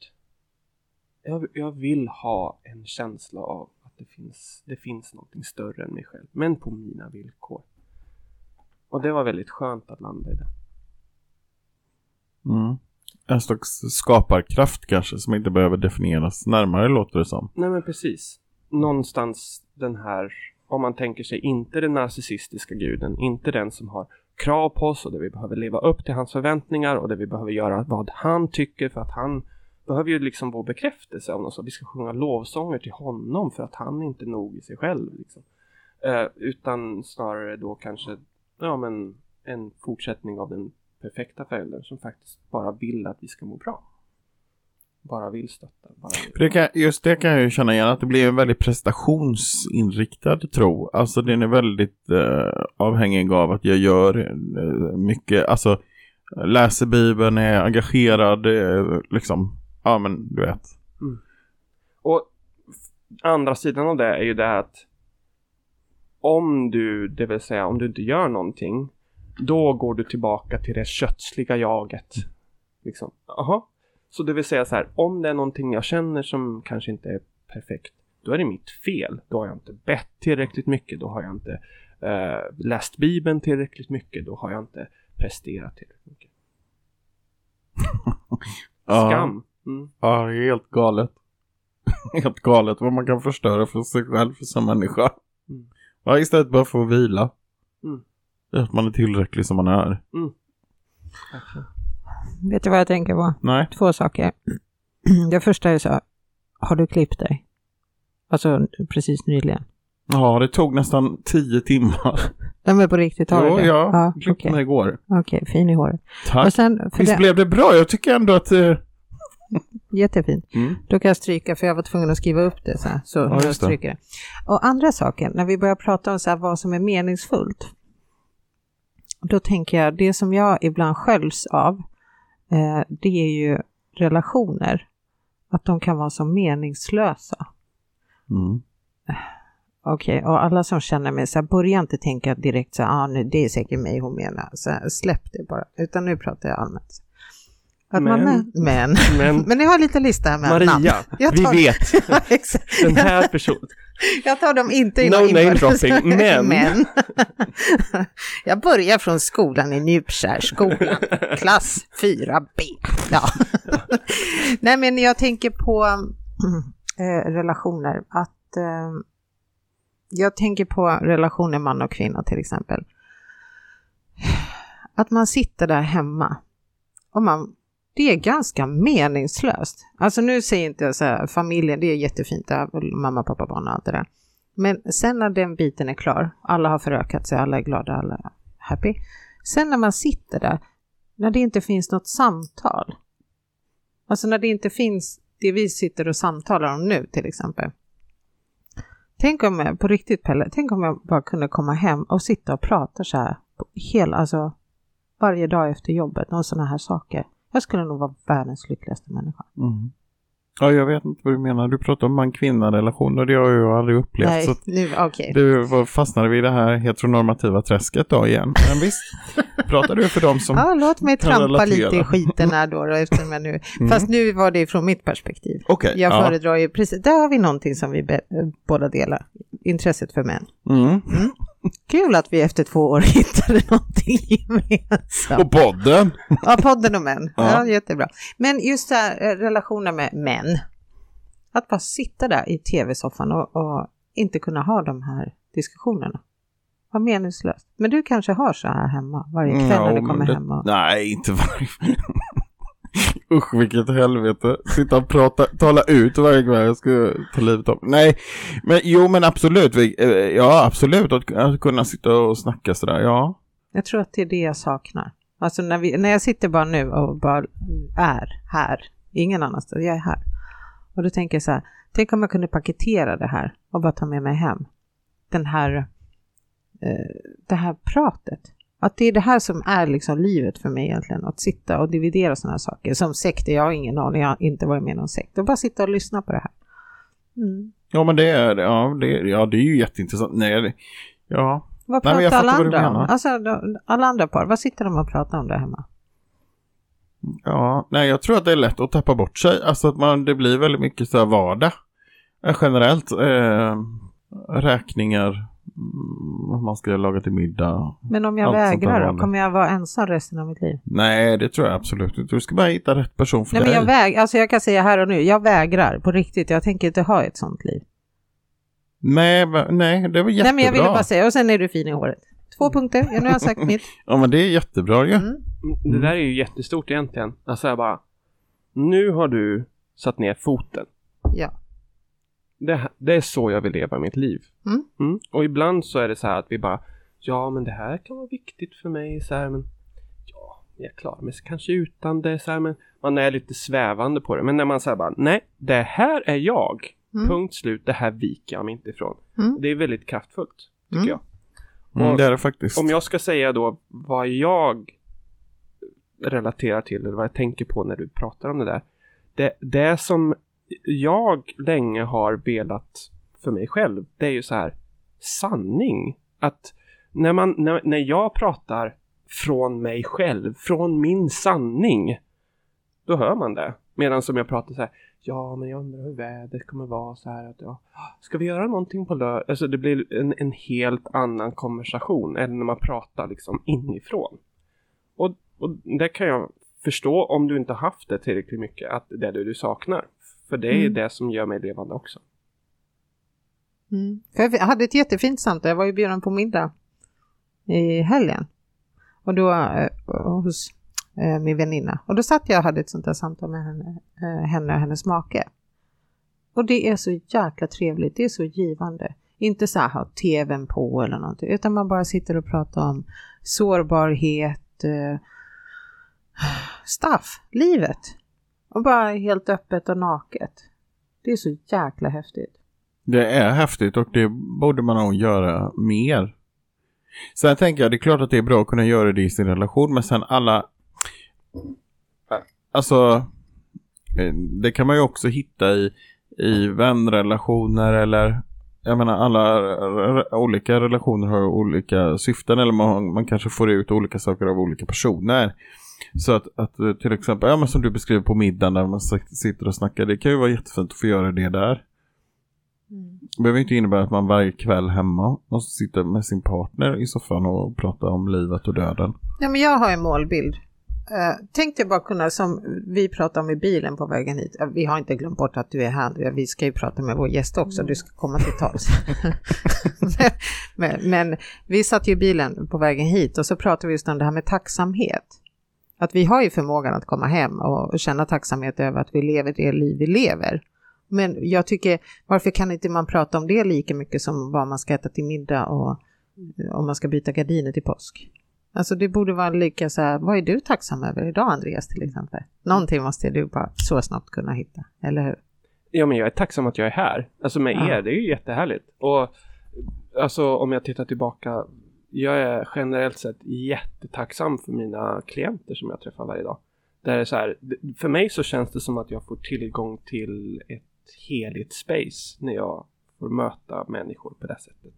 Jag, jag vill ha en känsla av att det finns, det finns någonting större än mig själv, men på mina villkor. Och det var väldigt skönt att landa i det. Mm. En slags skaparkraft kanske som inte behöver definieras närmare låter det som. Nej men precis. Någonstans den här, om man tänker sig inte den narcissistiska guden, inte den som har krav på oss och där vi behöver leva upp till hans förväntningar och där vi behöver göra vad han tycker för att han behöver ju liksom vår bekräftelse av något så vi ska sjunga lovsånger till honom för att han inte är nog i sig själv liksom. Eh, utan snarare då kanske ja men en fortsättning av den perfekta föräldern som faktiskt bara vill att vi ska må bra. Bara vill stötta. Bara vill. Det kan, just det kan jag ju känna igen att det blir en väldigt prestationsinriktad tro. Alltså den är väldigt eh, avhängig av att jag gör eh, mycket, alltså läser Bibeln, är engagerad, eh, liksom, ja men du vet. Mm. Och andra sidan av det är ju det att om du, det vill säga om du inte gör någonting då går du tillbaka till det kötsliga jaget. Liksom, aha. Så det vill säga så här, om det är någonting jag känner som kanske inte är perfekt, då är det mitt fel. Då har jag inte bett tillräckligt mycket, då har jag inte uh, läst Bibeln tillräckligt mycket, då har jag inte presterat tillräckligt mycket. Skam. Mm. Ja, helt galet. helt galet vad man kan förstöra för sig själv som människa. Mm. Ja, istället bara få vila. Mm. Att man är tillräcklig som man är. Mm. Vet du vad jag tänker på? Nej. Två saker. Det första är så, har du klippt dig? Alltså precis nyligen. Ja, det tog nästan tio timmar. De är på riktigt, har jo, det? Ja, ja klippte okay. mig igår. Okej, okay, fin i håret. Tack. Och sen, Visst det... blev det bra? Jag tycker ändå att... Uh... Jättefint. Mm. Då kan jag stryka, för jag var tvungen att skriva upp det så här. Så ja, jag stryker det. Och andra saker, när vi börjar prata om så här, vad som är meningsfullt. Då tänker jag, det som jag ibland sköljs av, eh, det är ju relationer. Att de kan vara så meningslösa. Mm. Okej, okay, och alla som känner mig, så här, börja inte tänka direkt så här, ah, nu, det är säkert mig hon menar, så här, släpp det bara, utan nu pratar jag allmänt. Att men, man, men, men, men ni har lite lista med Maria, namn. vi vet. den här personen. Jag tar dem inte i no name dropping, men. men. jag börjar från skolan i Njupskärskolan, klass 4B. Ja. Nej, men jag tänker på äh, relationer. Att äh, jag tänker på relationer man och kvinna till exempel att man sitter där hemma och man, det är ganska meningslöst. Alltså nu säger inte jag så här, familjen, det är jättefint, där, mamma, pappa, barn och allt det där. Men sen när den biten är klar, alla har förökat sig, alla är glada, alla är happy. Sen när man sitter där, när det inte finns något samtal, alltså när det inte finns det vi sitter och samtalar om nu till exempel. Tänk om jag, på riktigt Pelle, tänk om jag bara kunde komma hem och sitta och prata så här hela, alltså varje dag efter jobbet om sådana här saker. Jag skulle nog vara världens lyckligaste människa. Mm. Ja, jag vet inte vad du menar. Du pratar om man-kvinna relationer. Det har jag ju aldrig upplevt. Nej, så nu, okej. du fastnade vid det här heteronormativa träsket då igen. Men visst, pratar du för dem som... Ja, låt mig trampa relatera. lite i skiten här då, då eftersom jag nu... Mm. Fast nu var det från mitt perspektiv. Okej, Jag ja. föredrar ju precis, där har vi någonting som vi be, båda delar. Intresset för män. Mm. Kul att vi efter två år hittade någonting gemensamt. Och podden. Ja, podden och män. Ja. Ja. jättebra. Men just det här eh, relationer med män. Att bara sitta där i tv-soffan och, och inte kunna ha de här diskussionerna. Vad meningslöst. Men du kanske har så här hemma varje kväll när du Mm, kommer det- hem. Och... Nej, inte varje Usch vilket helvete. Sitta och prata, tala ut varje kväll. Jag skulle ta livet av Nej, men jo men absolut. Eh, ja, absolut. Att, att kunna sitta och snacka sådär. Ja. Jag tror att det är det jag saknar. Alltså när, vi, när jag sitter bara nu och bara är här, ingen annanstans, jag är här. Och då tänker jag så här, tänk om jag kunde paketera det här och bara ta med mig hem. Den här, eh, det här pratet. Att det är det här som är liksom livet för mig egentligen, att sitta och dividera sådana här saker. Som sekter, jag har ingen aning, jag har inte varit med i någon sekt. Och bara sitta och lyssna på det här. Mm. Ja men det är ja, det. Ja det är ju jätteintressant. Nej, ja. Vad Nej, pratar alla vad du andra om? Alltså de- alla andra par, vad sitter de och pratar om där hemma? Ja, nej jag tror att det är lätt att tappa bort sig. Alltså att man, det blir väldigt mycket så här vardag. Eh, Generellt. Eh, räkningar. Mm, man ska laga till middag. Men om jag Allt vägrar då, kommer jag vara ensam resten av mitt liv? Nej, det tror jag absolut inte. Du ska bara hitta rätt person för Nej men dig. jag väg, alltså jag kan säga här och nu, jag vägrar på riktigt, jag tänker inte ha ett sånt liv. Nej, men- nej, det var jättebra. Nej men jag ville bara säga, och sen är du fin i håret. Två punkter, ja, nu har jag sagt mitt. Ja, men det är jättebra ju. Mm. Det där är ju jättestort egentligen. Alltså jag bara, nu har du satt ner foten. Det, det är så jag vill leva mitt liv. Mm. Och ibland så är det så här att vi bara, ja men det här kan vara viktigt för mig så här, men ja, jag klarar mig kanske utan det så här, men man är lite svävande på det. Men när man säger bara, nej, det här är jag. Mm. Punkt slut, det här viker jag mig inte ifrån. Mm. Det är väldigt kraftfullt, tycker Mm. jag. Mm, Och det är det faktiskt. Om jag ska säga då vad jag relaterar till eller vad jag tänker på när du pratar om det där. Det, det som jag länge har velat för mig själv, det är ju så här sanning. Att när, man, när, när jag pratar från mig själv, från min sanning, då hör man det. Medan som jag pratar så här, ja men jag undrar hur vädret kommer vara så här att ja, ska vi göra någonting på lördag? Alltså det blir en, en helt annan konversation än när man pratar liksom inifrån. Och, och det kan jag förstå om du inte haft det tillräckligt mycket, att det är det du saknar. För det är Mm. det som gör mig levande också. Mm. Jag hade ett jättefint samtal, jag var ju bjuden på middag i helgen. Och då eh, hos eh, min väninna. Och då satt jag och hade ett sånt där samtal med henne, eh, henne och hennes make. Och det är så jäkla trevligt, det är så givande. Inte så här ha tvn på eller någonting, utan man bara sitter och pratar om sårbarhet, eh, stuff, livet. Och bara helt öppet och naket. Det är så jäkla häftigt. Det är häftigt och det borde man nog göra mer. Sen tänker jag, det är klart att det är bra att kunna göra det i sin relation, men sen alla... Alltså, eh, det kan man ju också hitta i, i vänrelationer eller... Jag menar alla olika relationer har ju olika syften eller man, man kanske får ut olika saker av olika personer. Så att, att eh, till exempel, ja men som du beskriver på middagen när man sitter och snackar, det kan ju vara jättefint att få göra det där. Det behöver inte innebära att man varje kväll hemma måste sitta med sin partner i soffan och prata om livet och döden. Ja, men jag har en målbild Uh, tänkte jag bara kunna, som vi pratade om i bilen på vägen hit, uh, vi har inte glömt bort att du är här, vi ska ju prata med vår gäst också, du ska komma till tals. men, men, men, vi satt ju i bilen på vägen hit och så pratade vi just om det här med tacksamhet. Att vi har ju förmågan att komma hem och, och känna tacksamhet över att vi lever det liv vi lever. Men jag tycker, varför kan inte man prata om det lika mycket som vad man ska äta till middag och om man ska byta gardiner till påsk? Alltså det borde vara lika så här, vad är du tacksam över idag Andreas till exempel? Någonting måste du bara så snabbt kunna hitta, eller hur? Ja, men jag är tacksam att jag är här. Alltså med ja. er, det är ju jättehärligt. Och alltså om jag tittar tillbaka, jag är generellt sett jättetacksam för mina klienter som jag träffar varje dag. Där är så här, för mig så känns det som att jag får tillgång till ett heligt space när jag får möta människor på det sättet.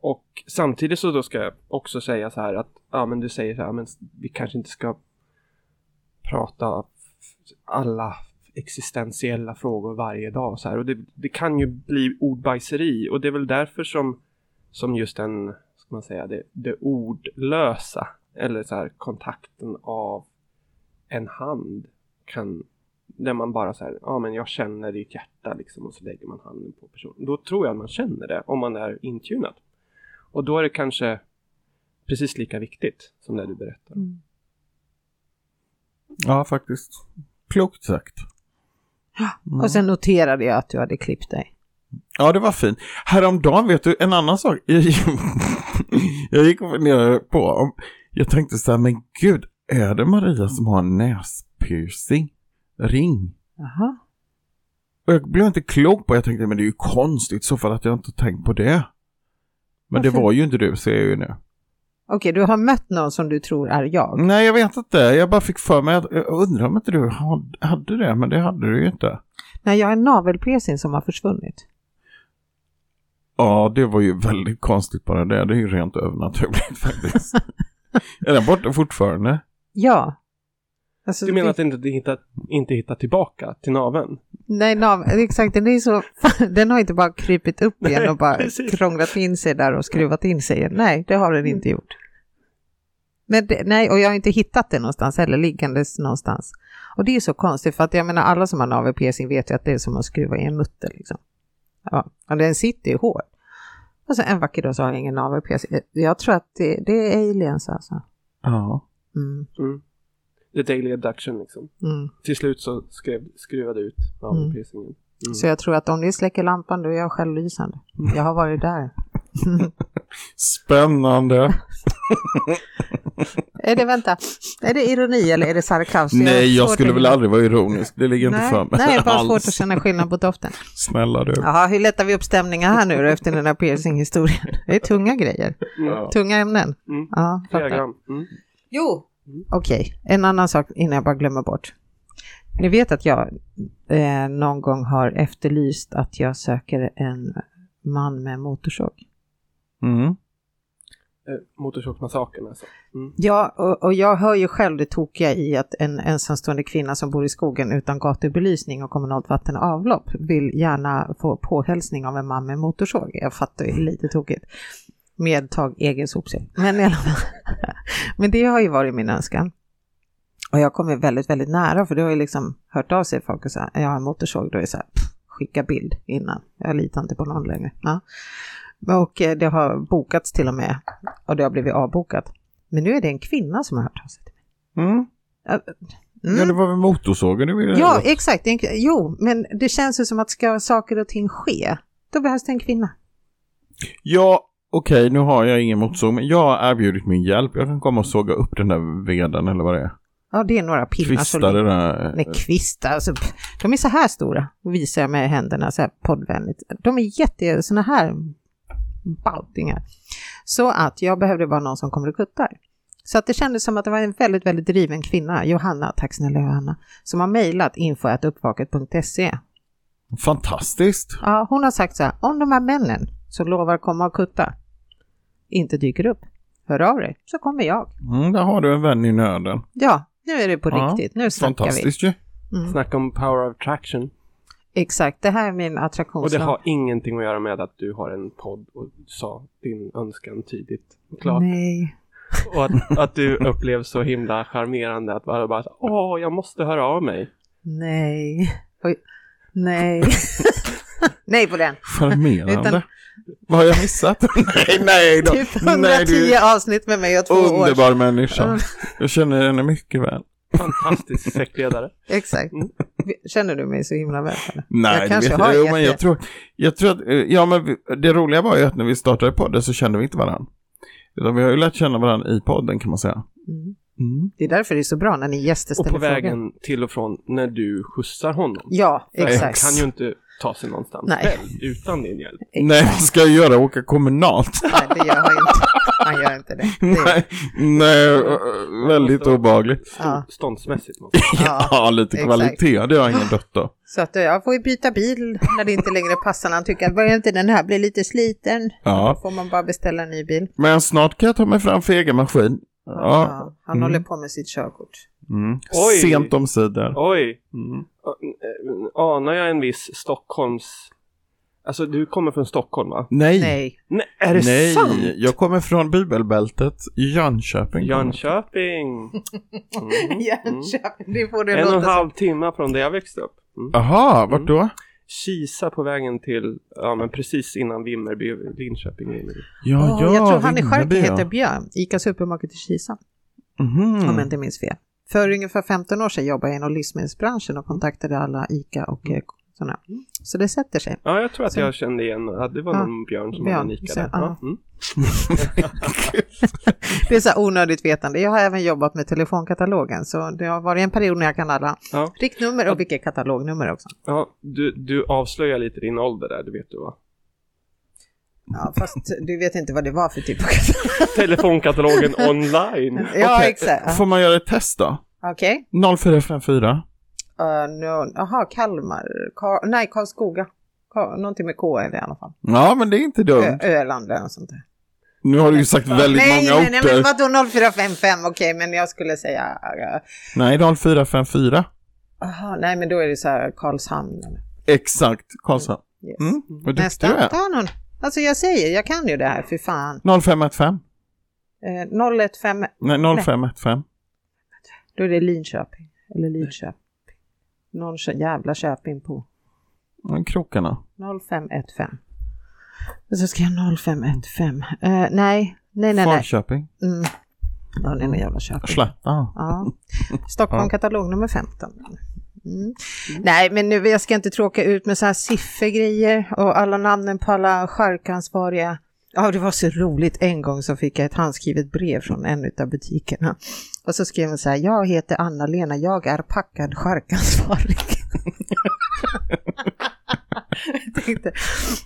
Och samtidigt så då ska jag också säga så här att, ja men du säger så här, men vi kanske inte ska prata alla existentiella frågor varje dag så här. Och det, det kan ju bli ordbajseri och det är väl därför som, som just den, ska man säga, det, det ordlösa eller så här kontakten av en hand kan där man bara säger, ja men jag känner ditt hjärta liksom och så lägger man handen på personen. Då tror jag att man känner det om man är intunad. Och då är det kanske precis lika viktigt som det du berättar. Mm. Ja, faktiskt. Klokt sagt. Mm. Och sen noterade jag att du hade klippt dig. Ja, det var fint. Häromdagen, vet du, en annan sak. jag gick och funderade på, jag tänkte så här, men gud, är det Maria som har en näspiercing? Ring? Jaha. Och jag blev inte klok på, jag tänkte, men det är ju konstigt så fall att jag inte tänkt på det. Men Varför? det var ju inte du, ser jag ju nu. Okej, du har mött någon som du tror är jag? Nej, jag vet inte. Jag bara fick för mig att, jag undrar om inte du hade det, men det hade du ju inte. Nej, jag har en navelpiercing som har försvunnit. Ja, det var ju väldigt konstigt bara det. Det är ju rent övernaturligt faktiskt. är den borta fortfarande? Ja. Alltså, du menar det... att den inte hittar, inte hittar tillbaka till naveln? Nej, nav, exakt. Den, är så, den har inte bara krypit upp igen och bara krånglat in sig där och skruvat in sig. Nej, det har den inte mm. gjort. Men det, nej, och jag har inte hittat den någonstans heller, liggandes någonstans. Och det är så konstigt, för att jag menar alla som har navelpiercing vet ju att det är som att skruva i en mutter liksom. Ja, och den sitter ju hårt. Och så en vacker dag så har jag ingen navelpiercing. Jag tror att det, det är aliens alltså. Ja. Mm. Mm. The Daily Abduction liksom. Mm. Till slut så skrev, skruvade ut navelpiercingen. Mm. Mm. Så jag tror att om ni släcker lampan då är jag självlysande. Jag har varit där. Spännande. är det, vänta, är det ironi eller är det sarkasm? Nej, jag skulle väl aldrig vara ironisk. Det ligger nej, inte för mig. Nej, det är bara svårt att känna skillnad på doften. Snälla du. Jaha, hur lättar vi upp stämningen här nu då, efter den här piercing-historien? Det är tunga grejer. Ja. Tunga ämnen. Mm. Ja, fattar. Mm. Jo, Mm. Okej, okay. en annan sak innan jag bara glömmer bort. Ni vet att jag eh, någon gång har efterlyst att jag söker en man med motorsåg. Mm. Eh, Motorsågsmassakern alltså? Mm. Ja, och, och, jag hör ju själv det tokiga i att en ensamstående kvinna som bor i skogen utan gatubelysning och kommunalt vatten och avlopp vill gärna få påhälsning av en man med motorsåg. Jag fattar ju lite tokigt med tag egen sopsäck. Men i alla fall. Men det har ju varit min önskan. Och jag kommer väldigt, väldigt nära för det har ju liksom hört av sig folk och sagt jag har en motorsåg, då är det så här, pff, skicka bild innan. Jag litar inte på någon längre. Ja. Och eh, det har bokats till och med och det har blivit avbokat. Men nu är det en kvinna som har hört av sig till mig. Mm. Mm. Ja, det var väl motorsågen du ville Ja, exakt. Jo, men det känns ju som att ska saker och ting ske, då behövs det en kvinna. Ja, okej, nu har jag ingen motorsåg, men jag har erbjudit min hjälp. Jag kan komma och såga upp den där veden eller vad det är. Ja, det är några pinnar. Kvistar det där. Nej, kvistar. Alltså, de är så här stora, visar jag med händerna så här poddvänligt. De är jätte, såna här baltingar. Så att jag behövde bara någon som kommer och kuttar. Så att det kändes som att det var en väldigt, väldigt driven kvinna, Johanna, tack snälla Johanna, som har mejlat info.uppvaket.se. Fantastiskt! Ja, hon har sagt så här, om de här männen som lovar komma och kutta inte dyker upp, hör av dig så kommer jag. Mm, där har du en vän i nöden. Ja, nu är det på ja, riktigt. Nu snackar fantastiskt vi. ju. Mm. Snacka om power of attraction. Exakt, det här är min attraktionslag. Och det har ingenting att göra med att du har en podd och sa din önskan tydligt och klart. Nej. Och att, att du upplevs så himla charmerande att bara, bara åh, jag måste höra av mig. Nej. Oj. Nej. nej på den. Charmerande. Utan- Vad har jag missat? nej, nej då. Typ 110 nej, du avsnitt med mig och två år. underbar människa. Jag känner henne mycket väl. Fantastisk sektledare. Exakt. Mm. Känner du mig så himla väl? Nej, jag det kanske vet har. Jo, men jag tror, jag tror att, eh, ja men det roliga var ju att när vi startade podden så kände vi inte varandra. Utan vi har ju lärt känna varandra i podden kan man säga. Mm. Mm. Det är därför det är så bra när ni gäster Och ställer på frågor. vägen till och från när du skjutsar honom. Ja, För Han exakt. kan ju inte ta sig någonstans Nej. själv utan din hjälp. Nej, vad ska jag göra? Åka kommunalt? Nej, det gör han inte. Han gör inte det. det nej, nej, väldigt obehagligt. Ja. Ståndsmässigt. måste. Ja, Ja, lite exakt. kvalitet, det har ingen dött av. Så att jag får ju byta bil när det inte längre passar. Han tycker att börjar inte den här bli lite sliten? Ja. Då får man bara beställa en ny bil. Men snart kan jag ta mig fram för egen maskin. Ja. han Mm. håller på med sitt körkort. Mm. Oj. Sent om sidor. Oj, Mm. anar jag en viss Stockholms... Alltså du kommer från Stockholm va? Nej. Nej. Nej, är det Nej, sant? jag kommer från bibelbältet i Jönköping. Jönköping. Mm. Jönköping, det får du En och en som. halv timme från där jag växte upp. Mm. Vart då? Kisa på vägen till, ja men precis innan Vimmerby, Linköping. Vimmerby. Ja, Åh, jag tror han i Skärke ja. heter Björn. Ica Supermarket i Kisa. Mhm. Om jag inte minns fel. För ungefär 15 år sedan jobbade jag inom livsmedelsbranschen och kontaktade alla Ica och Mm. eh, sådana. Så det sätter sig. Ja, jag tror att Så- jag kände igen, ja, det var Ja, någon björn som björn. hade nikat Så- där. Ja. Mm. Det är så här onödigt vetande. Jag har även jobbat med telefonkatalogen så det har varit en period när jag kan alla Ja. riktnummer och vilket katalognummer också. Ja, du, du avslöjar lite din ålder där, det vet du va? Ja, fast du vet inte vad det var för typ av katalog. Telefonkatalogen online. Ja, Okej, exakt. Får man göra ett test då? Okej. 0454? Uh, no. Jaha, Kalmar. Kar nej, Karlskoga. Kar någonting med K är det i alla fall. Ja, men det är inte dumt. Ö Öland eller sånt där. Nu har du ju sagt väldigt nej, många nej, nej, orter. men vadå 0455? Okej, men jag skulle säga... uh, Nej, 0454. Jaha, nej, men då är det så här Karlshamn. Exakt, Karlshamn. Yes. Mm, vad duktig Nästa. du är. Ta någon. Alltså jag säger, jag kan ju det här, för fan. 0515? Eh, 015, Nej, 0515. då är det Linköping. Eller Linköping. Någon jävla Köping på. Krokarna. 0515. Och så ska jag 0515. Eh, nej, nej, nej, nej. Falköping. Mm. Ja, det är en jävla Köping. Slätta. Ja. Stockholm katalog nummer 15. Mm. Nej, men nu, jag ska inte tråka ut med så här siffergrejer och alla namnen på alla charkansvariga. Ja, det var så roligt. En gång så fick jag ett handskrivet brev från en av butikerna. Och så skrev hon så här, jag heter Anna-Lena, jag är packad charkansvarig. jag tänkte,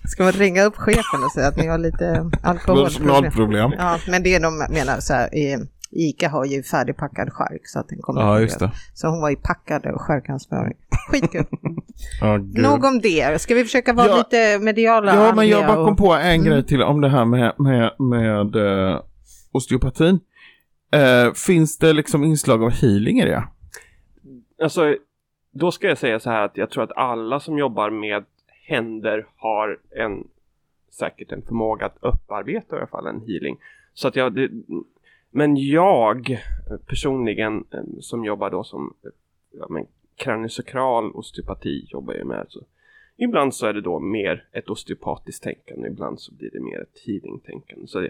ska man ringa upp chefen och säga att ni har lite alkoholproblem? Ja, men det de menar så här, eh, Ica har ju färdigpackad chark så att den kommer Ja, just det. Så hon var ju packad och charkansvarig. Skitkul. Gud. Nog om det. Ska vi försöka vara Ja. lite mediala? Ja, men jag bara kom och- på en Mm. grej till om det här med, med, med eh, osteopatin. Eh, finns det liksom inslag av healing i det? Alltså, då ska jag säga så här att jag tror att alla som jobbar med händer har en säkert en förmåga att upparbeta i alla fall en healing. Så att jag, det, men jag eh, personligen eh, som jobbar då som eh, ja, men, kraniosakral osteopati jobbar jag med. Så ibland så är det då mer ett osteopatiskt tänkande, ibland så blir det mer ett healing-tänkande. Så det,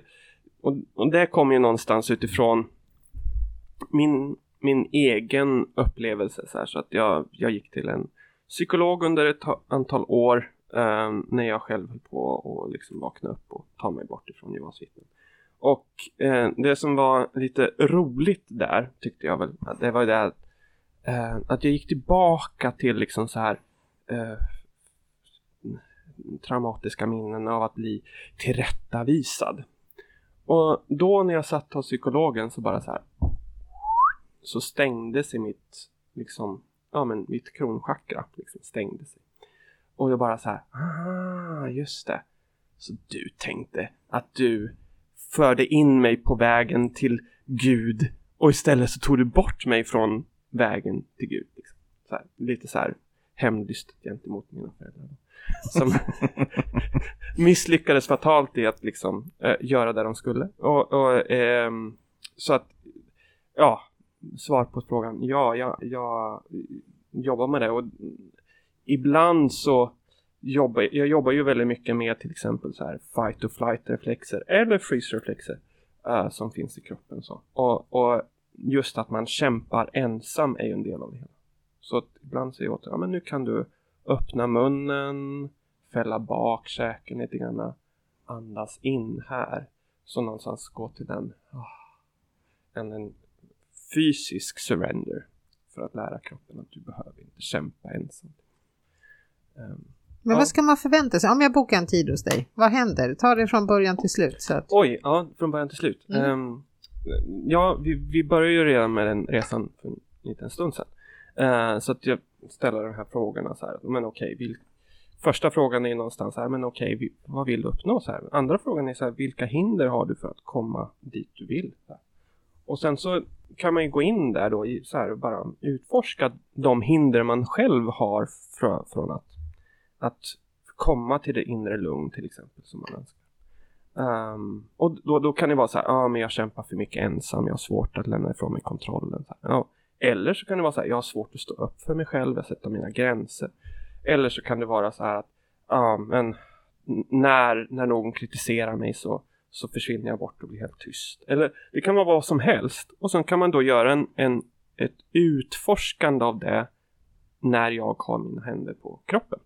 och, och det kommer ju någonstans utifrån min, min egen upplevelse. Så, här, så att jag, jag gick till en psykolog under ett antal år eh, när jag själv höll på att liksom vakna upp och ta mig bort ifrån Jehovas vittnen. Och eh, det som var lite roligt där tyckte jag väl, det var det att, eh, att jag gick tillbaka till liksom så här eh, traumatiska minnen av att bli tillrättavisad. Och då när jag satt hos psykologen så bara så här så stängde sig mitt liksom, ja men mitt kronchakra liksom stängde sig. Och jag bara så här, ah just det. Så du tänkte att du förde in mig på vägen till Gud och istället så tog du bort mig från vägen till Gud. Liksom. Så här, lite så här hämndlystet gentemot mina föräldrar. Som misslyckades fatalt i att liksom eh, göra det de skulle. Och, och ehm, så att, ja, svar på frågan. Ja, jag, jag jobbar med det och ibland så jobbar jag jobbar ju väldigt mycket med till exempel så här fight or flight reflexer eller freeze reflexer uh, som finns i kroppen så. Och, och just att man kämpar ensam är ju en del av det hela. Så att ibland säger jag åt ja men nu kan du öppna munnen, fälla bak käken lite grann, andas in här. Så någonstans gå till den, oh, en, en fysisk surrender för att lära kroppen att du behöver inte kämpa ensam. Um, men ja. vad ska man förvänta sig? Om jag bokar en tid hos dig, vad händer? Ta det från början till slut. Så att... Oj, ja, från början till slut. Mm. Um, ja, vi, vi började ju redan med den resan för en liten stund sedan. Uh, så att jag ställer de här frågorna så här, men okej, okay, första frågan är någonstans här, men okej, okay, vad vill du uppnå? Så här. Andra frågan är så här, vilka hinder har du för att komma dit du vill? Och sen så kan man ju gå in där då i så här, bara utforska de hinder man själv har för, från att, att komma till det inre lugn till exempel som man önskar. Um, och då, då kan det vara så här, ja ah, men jag kämpar för mycket ensam, jag har svårt att lämna ifrån mig kontrollen. Så här, ja. Eller så kan det vara så här, jag har svårt att stå upp för mig själv, jag sätter mina gränser. Eller så kan det vara så här att, ja men när, när någon kritiserar mig så så försvinner jag bort och blir helt tyst. Eller det kan vara vad som helst. Och sen kan man då göra en, en, ett utforskande av det när jag har mina händer på kroppen.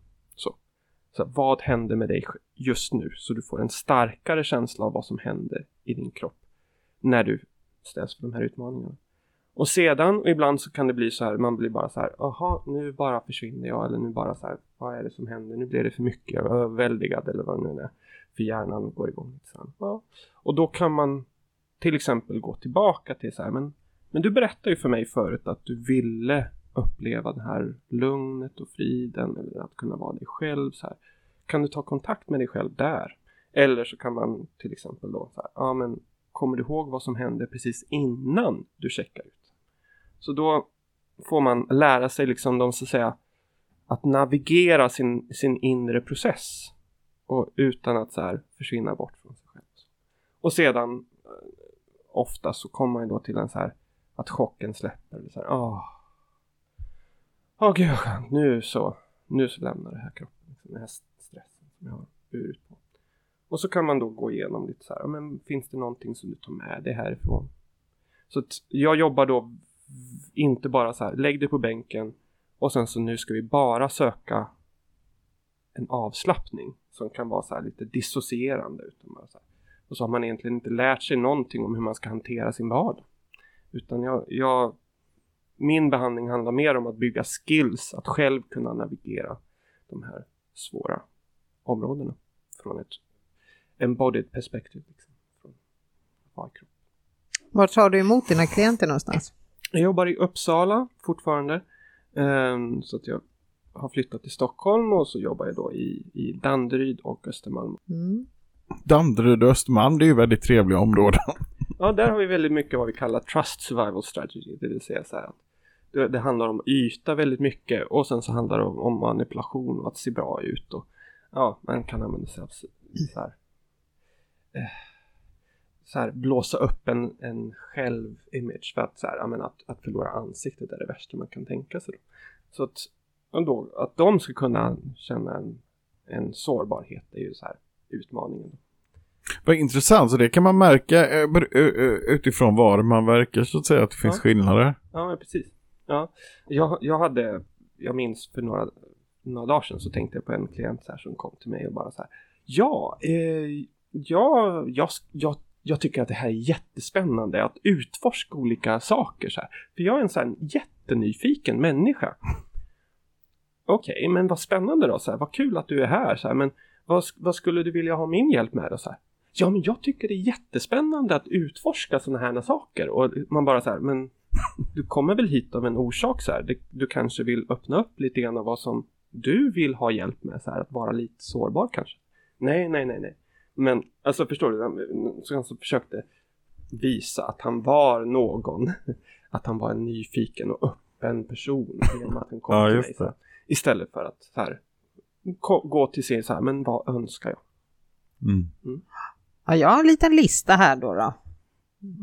Så. vad händer med dig just nu? Så du får en starkare känsla av vad som händer i din kropp när du ställs för de här utmaningarna. Och sedan, och ibland så kan det bli så här, man blir bara så här, aha, nu bara försvinner jag, eller nu bara så här, vad är det som händer? Nu blir det för mycket, jag är överväldigad eller vad det nu är. För hjärnan går igång lite sen. Ja. Och då kan man till exempel gå tillbaka till så här, men, men du berättade ju för mig förut att du ville uppleva det här lugnet och friden eller att kunna vara dig själv så här. Kan du ta kontakt med dig själv där? Eller så kan man till exempel då så här, ja men kommer du ihåg vad som hände precis innan du checkar ut? Så då får man lära sig liksom de så att säga att navigera sin, sin inre process och utan att så här försvinna bort från sig själv. Och sedan eh, ofta så kommer man ju då till en så här att chocken släpper. Så här, ah åh, oh, gud vad skönt, nu så, nu så lämnar det här kroppen. Liksom, den här stressen som jag har burit på. Och så kan man då gå igenom lite så här, men finns det någonting som du tar med dig härifrån? Så att jag jobbar då inte bara så här, lägg dig på bänken och sen så nu ska vi bara söka en avslappning som kan vara så lite dissocierande. Utan bara så här. Och så har man egentligen inte lärt sig någonting om hur man ska hantera sin vardag. Utan jag, jag, min behandling handlar mer om att bygga skills, att själv kunna navigera de här svåra områdena från ett embodied perspektiv. Liksom, från Var tar du emot dina klienter någonstans? Jag jobbar i Uppsala fortfarande. Um, så att jag har flyttat till Stockholm och så jobbar jag då i, i Danderyd och Östermalm. Mm. Danderyd och Östermalm, det är ju väldigt trevliga områden. Ja, där har vi väldigt mycket vad vi kallar trust survival strategy, det vill säga så här att det, det handlar om yta väldigt mycket och sen så handlar det om, om manipulation och att se bra ut och ja, man kan använda sig av så här, eh, så här blåsa upp en, en själv-image för att så här, ja, men att, att förlora ansiktet är det värsta man kan tänka sig. Då. Så att då, att de ska kunna känna en, en sårbarhet är ju så här utmaningen. Vad intressant, så det kan man märka eh, utifrån var man verkar så att säga att det finns ja. skillnader. Ja, precis. Ja. Jag, jag hade, jag minns för några, några dagar sedan så tänkte jag på en klient så här som kom till mig och bara så här. Ja, eh, ja jag, jag, jag tycker att det här är jättespännande att utforska olika saker så här. För jag är en så här jättenyfiken människa okej, okay, men vad spännande då, så här, vad kul att du är här, så här, men vad, vad skulle du vilja ha min hjälp med då? Så här? Ja, men jag tycker det är jättespännande att utforska sådana här saker och man bara så här, men du kommer väl hit av en orsak så här, du, kanske vill öppna upp lite grann av vad som du vill ha hjälp med, så här, att vara lite sårbar kanske. Nej, nej, nej, nej. Men alltså förstår du, så han så försökte visa att han var någon, att han var en nyfiken och öppen person genom att han kom ja, till mig. Så. Istället för att så här, gå till sig så här, men vad önskar jag? Mm. Mm. Ja, jag har en liten lista här då. då.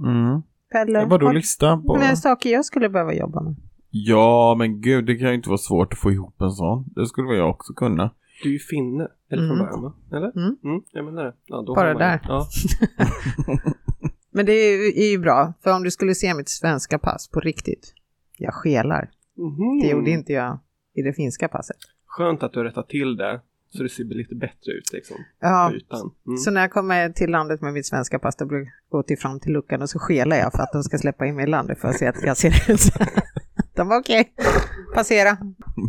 Mm. Pelle, Vadå har- lista på? Men saker jag skulle behöva jobba med. Ja, men gud, det kan ju inte vara svårt att få ihop en sån. Det skulle jag också kunna. Du är ju finne, eller från Mm. början va? Eller? Mm. Mm, jag menar det. Ja, då Bara där. Ja. Men det är ju, är ju bra, för om du skulle se mitt svenska pass på riktigt, jag skelar. Mhm. Det gjorde inte jag i det finska passet. Skönt att du har rättat till det, så det ser lite bättre ut liksom. Ja. Mm. så när jag kommer till landet med mitt svenska pass, då brukar jag gå till fram till luckan och så skelar jag för att de ska släppa in mig i landet för att se att jag ser ut så här. De var okej, passera.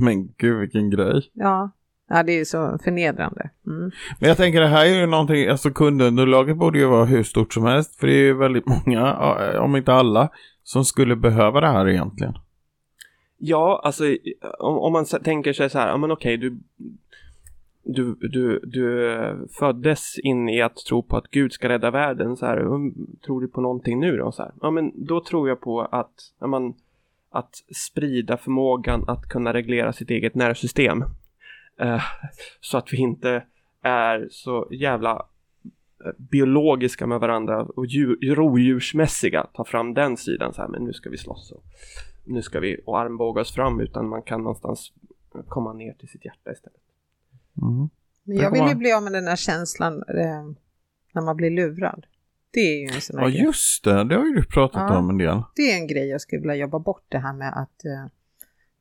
Men gud, vilken grej. Ja. ja, det är ju så förnedrande. Mm. Men jag tänker det här är ju någonting, alltså kundunderlaget borde ju vara hur stort som helst. För det är ju väldigt många, om inte alla, som skulle behöva det här egentligen. Ja, alltså om, om man tänker sig så här, ja men okej, du, du, du, du eh, föddes in i att tro på att Gud ska rädda världen, så här, tror du på någonting nu då? Så här, ja men då tror jag på att, ja, man, att sprida förmågan att kunna reglera sitt eget nervsystem. Eh, så att vi inte är så jävla eh, biologiska med varandra och djur, rovdjursmässiga, ta fram den sidan så här, men nu ska vi slåss och nu ska vi och armbåga oss fram utan man kan någonstans komma ner till sitt hjärta istället. Mm. Men jag vill ju bli av med den här känslan eh, när man blir lurad. Det är ju en sån här Ja, grej. just det. Det har ju du pratat Ja. om en del. Det är en grej jag skulle vilja jobba bort det här med att eh,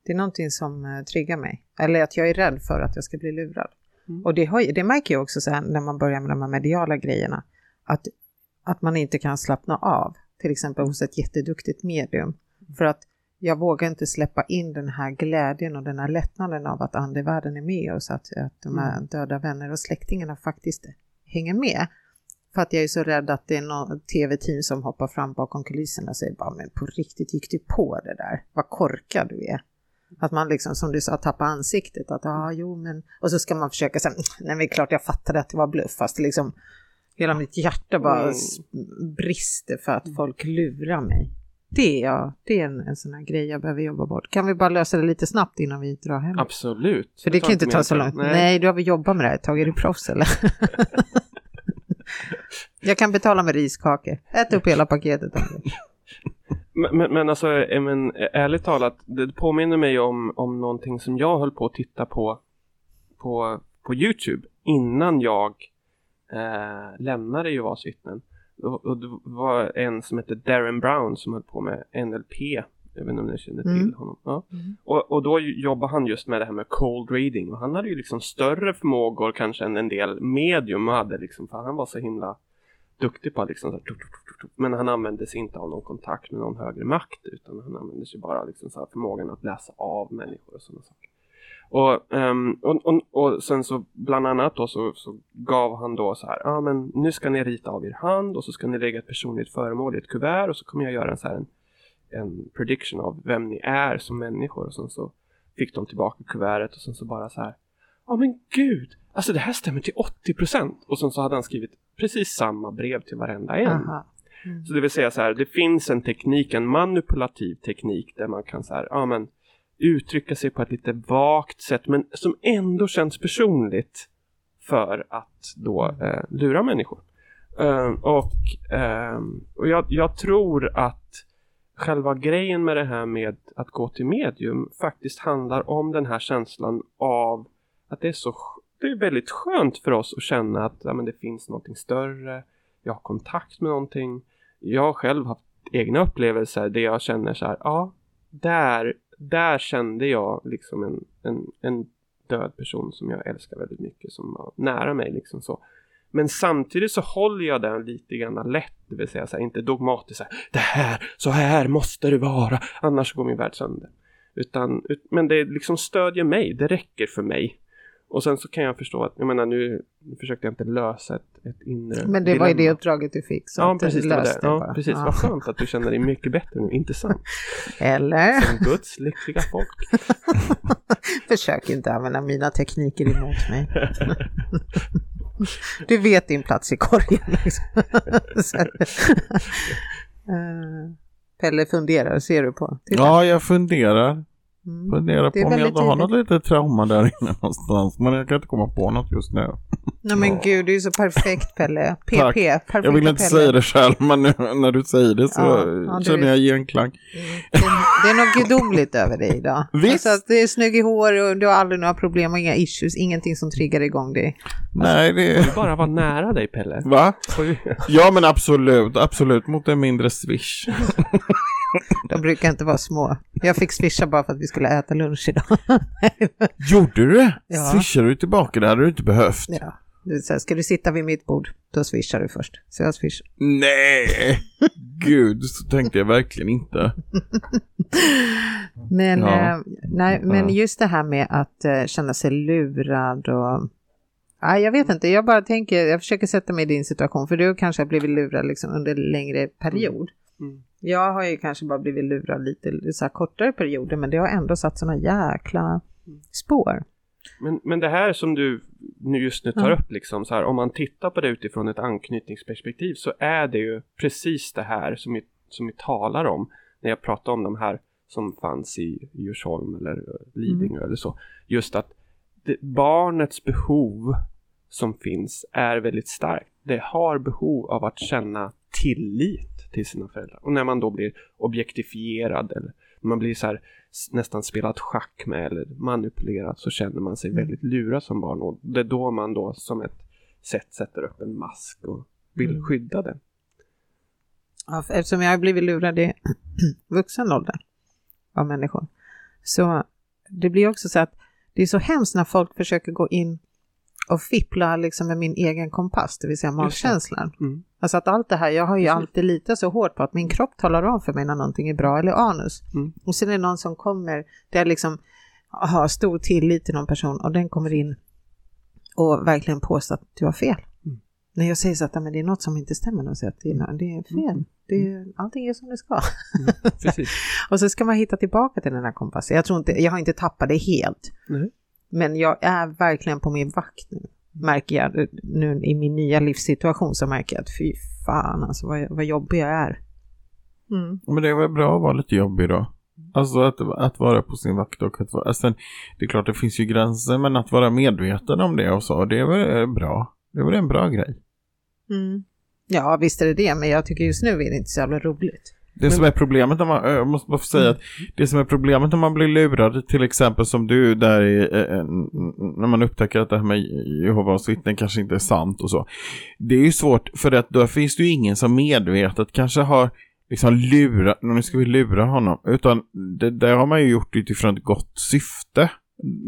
det är någonting som eh, triggar mig. Eller att jag är rädd för att jag ska bli lurad. Mm. Och det, har, ju- det märker jag också så här när man börjar med de här mediala grejerna. Att, att man inte kan slappna av. Till exempel hos ett jätteduktigt medium. För att jag vågar inte släppa in den här glädjen och den här lättnaden av att andevärlden är med oss. Att, att de här döda vänner och släktingarna faktiskt hänger med. För att jag är så rädd att det är något tv-team som hoppar fram bakom kulisserna och säger bara men på riktigt gick du på det där? Vad korkad du är. Att man liksom som du sa tappar ansiktet. Att ja, jo men. Och så ska man försöka säga nej men klart jag fattade att det var bluff. Fast liksom hela mitt hjärta bara Mm. brister för att folk lurar mig. Det är, jag, det är en, en sån här grej jag behöver jobba bort. Kan vi bara lösa det lite snabbt innan vi drar hem? Absolut. För det kan ju inte ta så långt. Nej. du har väl jobbat med det här ett tag. Är du proffs eller? jag kan betala med riskakor. Ät upp hela paketet. Men, men, men alltså, eh, men, eh, ärligt talat, det påminner mig om, om någonting som jag höll på att titta på på, på YouTube innan jag eh, lämnade Jehovas vittnen. Och, det var en som hette Darren Brown som höll på med NLP. Jag vet inte om ni känner till Mm. honom. Ja. Mm. Och, och då jobbade han just med det här med cold reading. Och han hade ju liksom större förmågor kanske än en del medium hade liksom. För han var så himla duktig på att liksom här. Men han använde sig inte av någon kontakt med någon högre makt. Utan han använde sig bara liksom så här förmågan att läsa av människor och sådana saker. Och, ehm, och, och, och sen så bland annat då så, så gav han då så här, ja ah, men nu ska ni rita av er hand och så ska ni lägga ett personligt föremål i ett kuvert och så kommer jag göra en så här en, en prediction av vem ni är som människor och sen så fick de tillbaka kuvertet och sen så bara så här, ja men gud, alltså det här stämmer till 80% och sen så hade han skrivit precis samma brev till varenda en. Aha. Så det vill säga så här, det finns en teknik, en manipulativ teknik där man kan så här, ja men uttrycka sig på ett lite vagt sätt men som ändå känns personligt för att då eh, lura människor. Eh, och eh, och jag, jag tror att själva grejen med det här med att gå till medium faktiskt handlar om den här känslan av att det är så det är väldigt skönt för oss att känna att ja, men det finns någonting större, jag har kontakt med någonting. Jag har själv haft egna upplevelser där jag känner så här, ja, där, där kände jag liksom en, en, en död person som jag älskar väldigt mycket, som var nära mig liksom så. Men samtidigt så håller jag den lite grann lätt, det vill säga så här, inte dogmatiskt så här, det här, så här måste det vara, annars går min värld sönder. Utan, ut- men det liksom stödjer mig, det räcker för mig. Och sen så kan jag förstå att, jag menar nu, nu försökte jag inte lösa ett, ett inre Men det var ju det dilemma. uppdraget du fick. Så Ja, att du precis. Det var det. Ja, bara. precis. Ja. Vad skönt att du känner dig mycket bättre nu, inte sant? Eller? Som Guds lyckliga folk. Försök inte använda mina tekniker emot mig. Du vet din plats i korgen. Liksom. Eh, Pelle funderar, ser du på? Titta. Ja, jag funderar. Mm. Fundera Det är på om jag inte har något litet trauma där inne någonstans. Men jag kan inte komma på något just nu. Nej men Ja. gud, du är så perfekt Pelle. PP, Tack. perfekta Jag vill inte Pelle. säga det själv, men nu, när du säger det så Ja, ja, känner är- jag genklang. Mm. Det, det är något gudomligt över dig idag. Visst. Alltså, det är snygg i hår och du har aldrig några problem och inga issues, ingenting som triggar igång dig. Nej, det... Du bara var nära dig Pelle. Va? Ja, men absolut. Absolut mot en mindre swish. De brukar inte vara små. Jag fick swisha bara för att vi skulle äta lunch idag. Gjorde du det? Ja. Swishade du tillbaka? Det hade du inte behövt. ja. Du säger, ska du sitta vid mitt bord, då swishar du först. Så jag swishar. Nej! Gud, så tänkte jag verkligen inte. Men, Ja. eh, nej, men just det här med att eh, känna sig lurad och... Nej, jag vet inte, jag bara tänker, jag försöker sätta mig i din situation, för du kanske har blivit lurad liksom under en längre period. Mm. Jag har ju kanske bara blivit lurad lite så här kortare perioder, men det har ändå satt sådana jäkla spår. Men, men det här som du nu just nu tar Ja. upp, liksom, så här, om man tittar på det utifrån ett anknytningsperspektiv så är det ju precis det här som vi, som vi talar om när jag pratar om de här som fanns i Djursholm eller eh, Lidingö eller så. Just att det, barnets behov som finns är väldigt starkt. Det har behov av att känna tillit till sina föräldrar. Och när man då blir objektifierad eller man blir så här nästan spelat schack med eller manipulerad så känner man sig Mm. väldigt lurad som barn och det är då man då som ett sätt sätter upp en mask och vill Mm. skydda den. Ja, eftersom jag har blivit lurad i vuxen ålder av människor. Så det blir också så att det är så hemskt när folk försöker gå in och fippla liksom med min egen kompass, det vill säga magkänslan. Mm. Alltså att allt det här, jag har ju Precis. alltid litat så hårt på att min kropp talar om för mig när någonting är bra eller anus. Mm. Och sen är det någon som kommer, där jag liksom har stor tillit till någon person och den kommer in och verkligen påstår att du har fel. Mm. När jag säger så att "Ja, men det är något som inte stämmer, de säger att det är, det är fel. Mm. Det är, allting är som det ska. Precis. Och så ska man hitta tillbaka till den här kompassen. Jag, tror inte, jag har inte tappat det helt. Men jag är verkligen på min vakt nu. Märker jag nu i min nya livssituation så märker jag att fy fan alltså vad, vad jobbig jag är. Mm. Men det är väl bra att vara lite jobbig då? Alltså att, att vara på sin vakt och att vara... Alltså, det är klart det finns ju gränser men att vara medveten om det och så, det är väl eh, bra. Det är väl en bra grej. Mm. Ja visst är det det, men jag tycker just nu är det inte så jävla roligt. Det som är problemet när man, jag måste bara få säga att det som är problemet när man blir lurad, till exempel som du där i, eh, när man upptäcker att det här med Jehovas vittnen kanske inte är sant och så. Det är ju svårt för att då finns det ju ingen som medvetet kanske har liksom lurat, nu ska vi lura honom, utan det, det har man ju gjort utifrån ett gott syfte.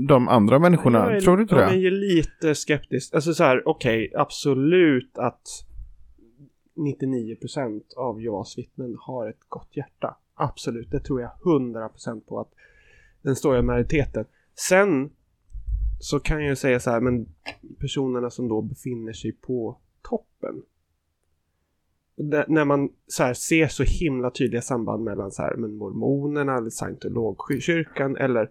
De andra människorna, är- tror du inte men det? jag är lite skeptisk. Alltså så här, okej, absolut att 99% av Jehovas vittnen har ett gott hjärta. Absolut, det tror jag 100% på att den stora majoriteten. Sen så kan jag ju säga så här, men personerna som då befinner sig på toppen. När- När man så här ser så himla tydliga samband mellan så här, men mormonerna eller scientologkyrkan eller eh,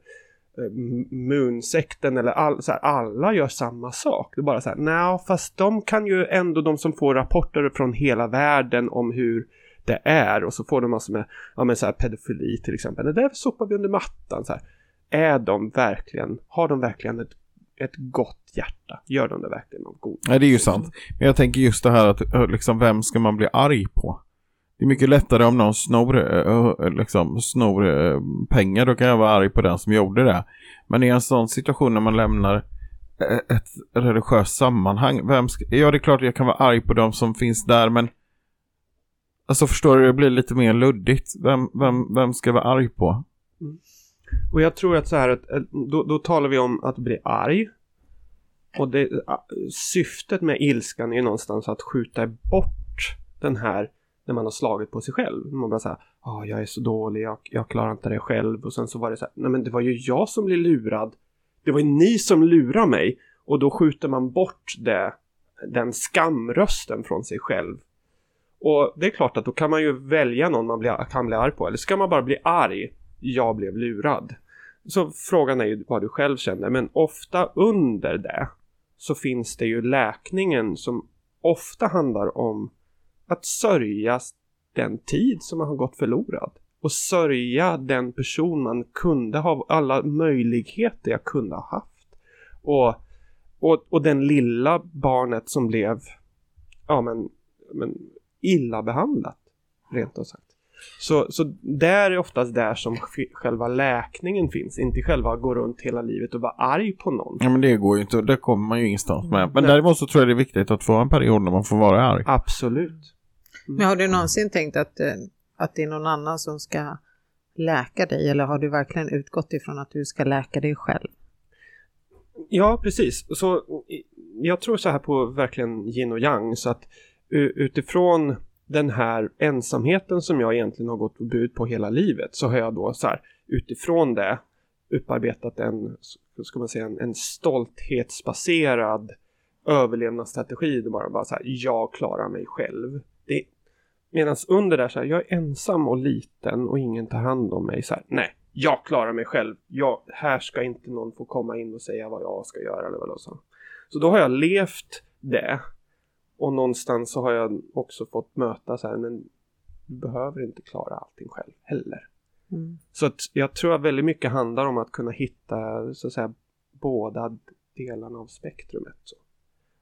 Moonsekten eller all, så här, alla gör samma sak. Det är bara så här, nej, fast de kan ju ändå, de som får rapporter från hela världen om hur det är och så får de massor med, ja men så här pedofili till exempel. Det där sopar vi under mattan så här. Är de verkligen, har de verkligen ett, ett gott hjärta? Gör de det verkligen av god? Nej, det är ju sant. Men jag tänker just det här att eh, liksom, vem ska man bli arg på? Det är mycket lättare om någon snor, eh, eh, liksom, snor eh, pengar, då kan jag vara arg på den som gjorde det. Men i en sån situation när man lämnar ett religiöst sammanhang, vem ska, ja det är klart jag kan vara arg på de som finns där, men alltså förstår du, det blir lite mer luddigt. Vem, vem, vem ska jag vara arg på? Mm. Och jag tror att så här, att, då, då talar vi om att bli arg. Och det, syftet med ilskan är ju någonstans att skjuta bort den här när man har slagit på sig själv. Man bara säger, ah, jag är så dålig, jag, jag klarar inte det själv. Och sen så var det så här, nej men det var ju jag som blev lurad. Det var ju ni som lurade mig. Och då skjuter man bort det, den skamrösten från sig själv. Och det är klart att då kan man ju välja någon man blir, kan bli arg på. Eller ska man bara bli arg? Jag blev lurad. Så frågan är ju vad du själv känner. Men ofta under det så finns det ju läkningen som ofta handlar om att sörja den tid som har gått förlorad. och sörja den person man kunde ha, alla möjligheter jag kunde ha haft. Och, och, och den lilla barnet som blev, ja men, men illa behandlat, rent och sagt. Så, så där är oftast där som själva läkningen finns, inte själva gå runt hela livet och vara arg på någon. Ja men det går ju inte, det kommer man ju ingenstans med. Men Nej. däremot så tror jag det är viktigt att få en period när man får vara arg. Absolut. Mm. Men har du någonsin tänkt att, eh, att det är någon annan som ska läka dig eller har du verkligen utgått ifrån att du ska läka dig själv? Ja, precis. Så jag tror så här på verkligen yin och yang så att utifrån den här ensamheten som jag egentligen har gått på bud på hela livet så har jag då så här utifrån det upparbetat en, ska man säga, en, en stolthetsbaserad överlevnadsstrategi. Det bara, bara så här, jag klarar mig själv. Medan under där så här, jag är ensam och liten och ingen tar hand om mig. Så här, nej, jag klarar mig själv. Jag, här ska inte någon få komma in och säga vad jag ska göra eller vad så. Så då har jag levt det och någonstans så har jag också fått möta så här, men du behöver inte klara allting själv heller. Mm. Så att jag tror att väldigt mycket handlar om att kunna hitta så att säga båda delarna av spektrumet. Så.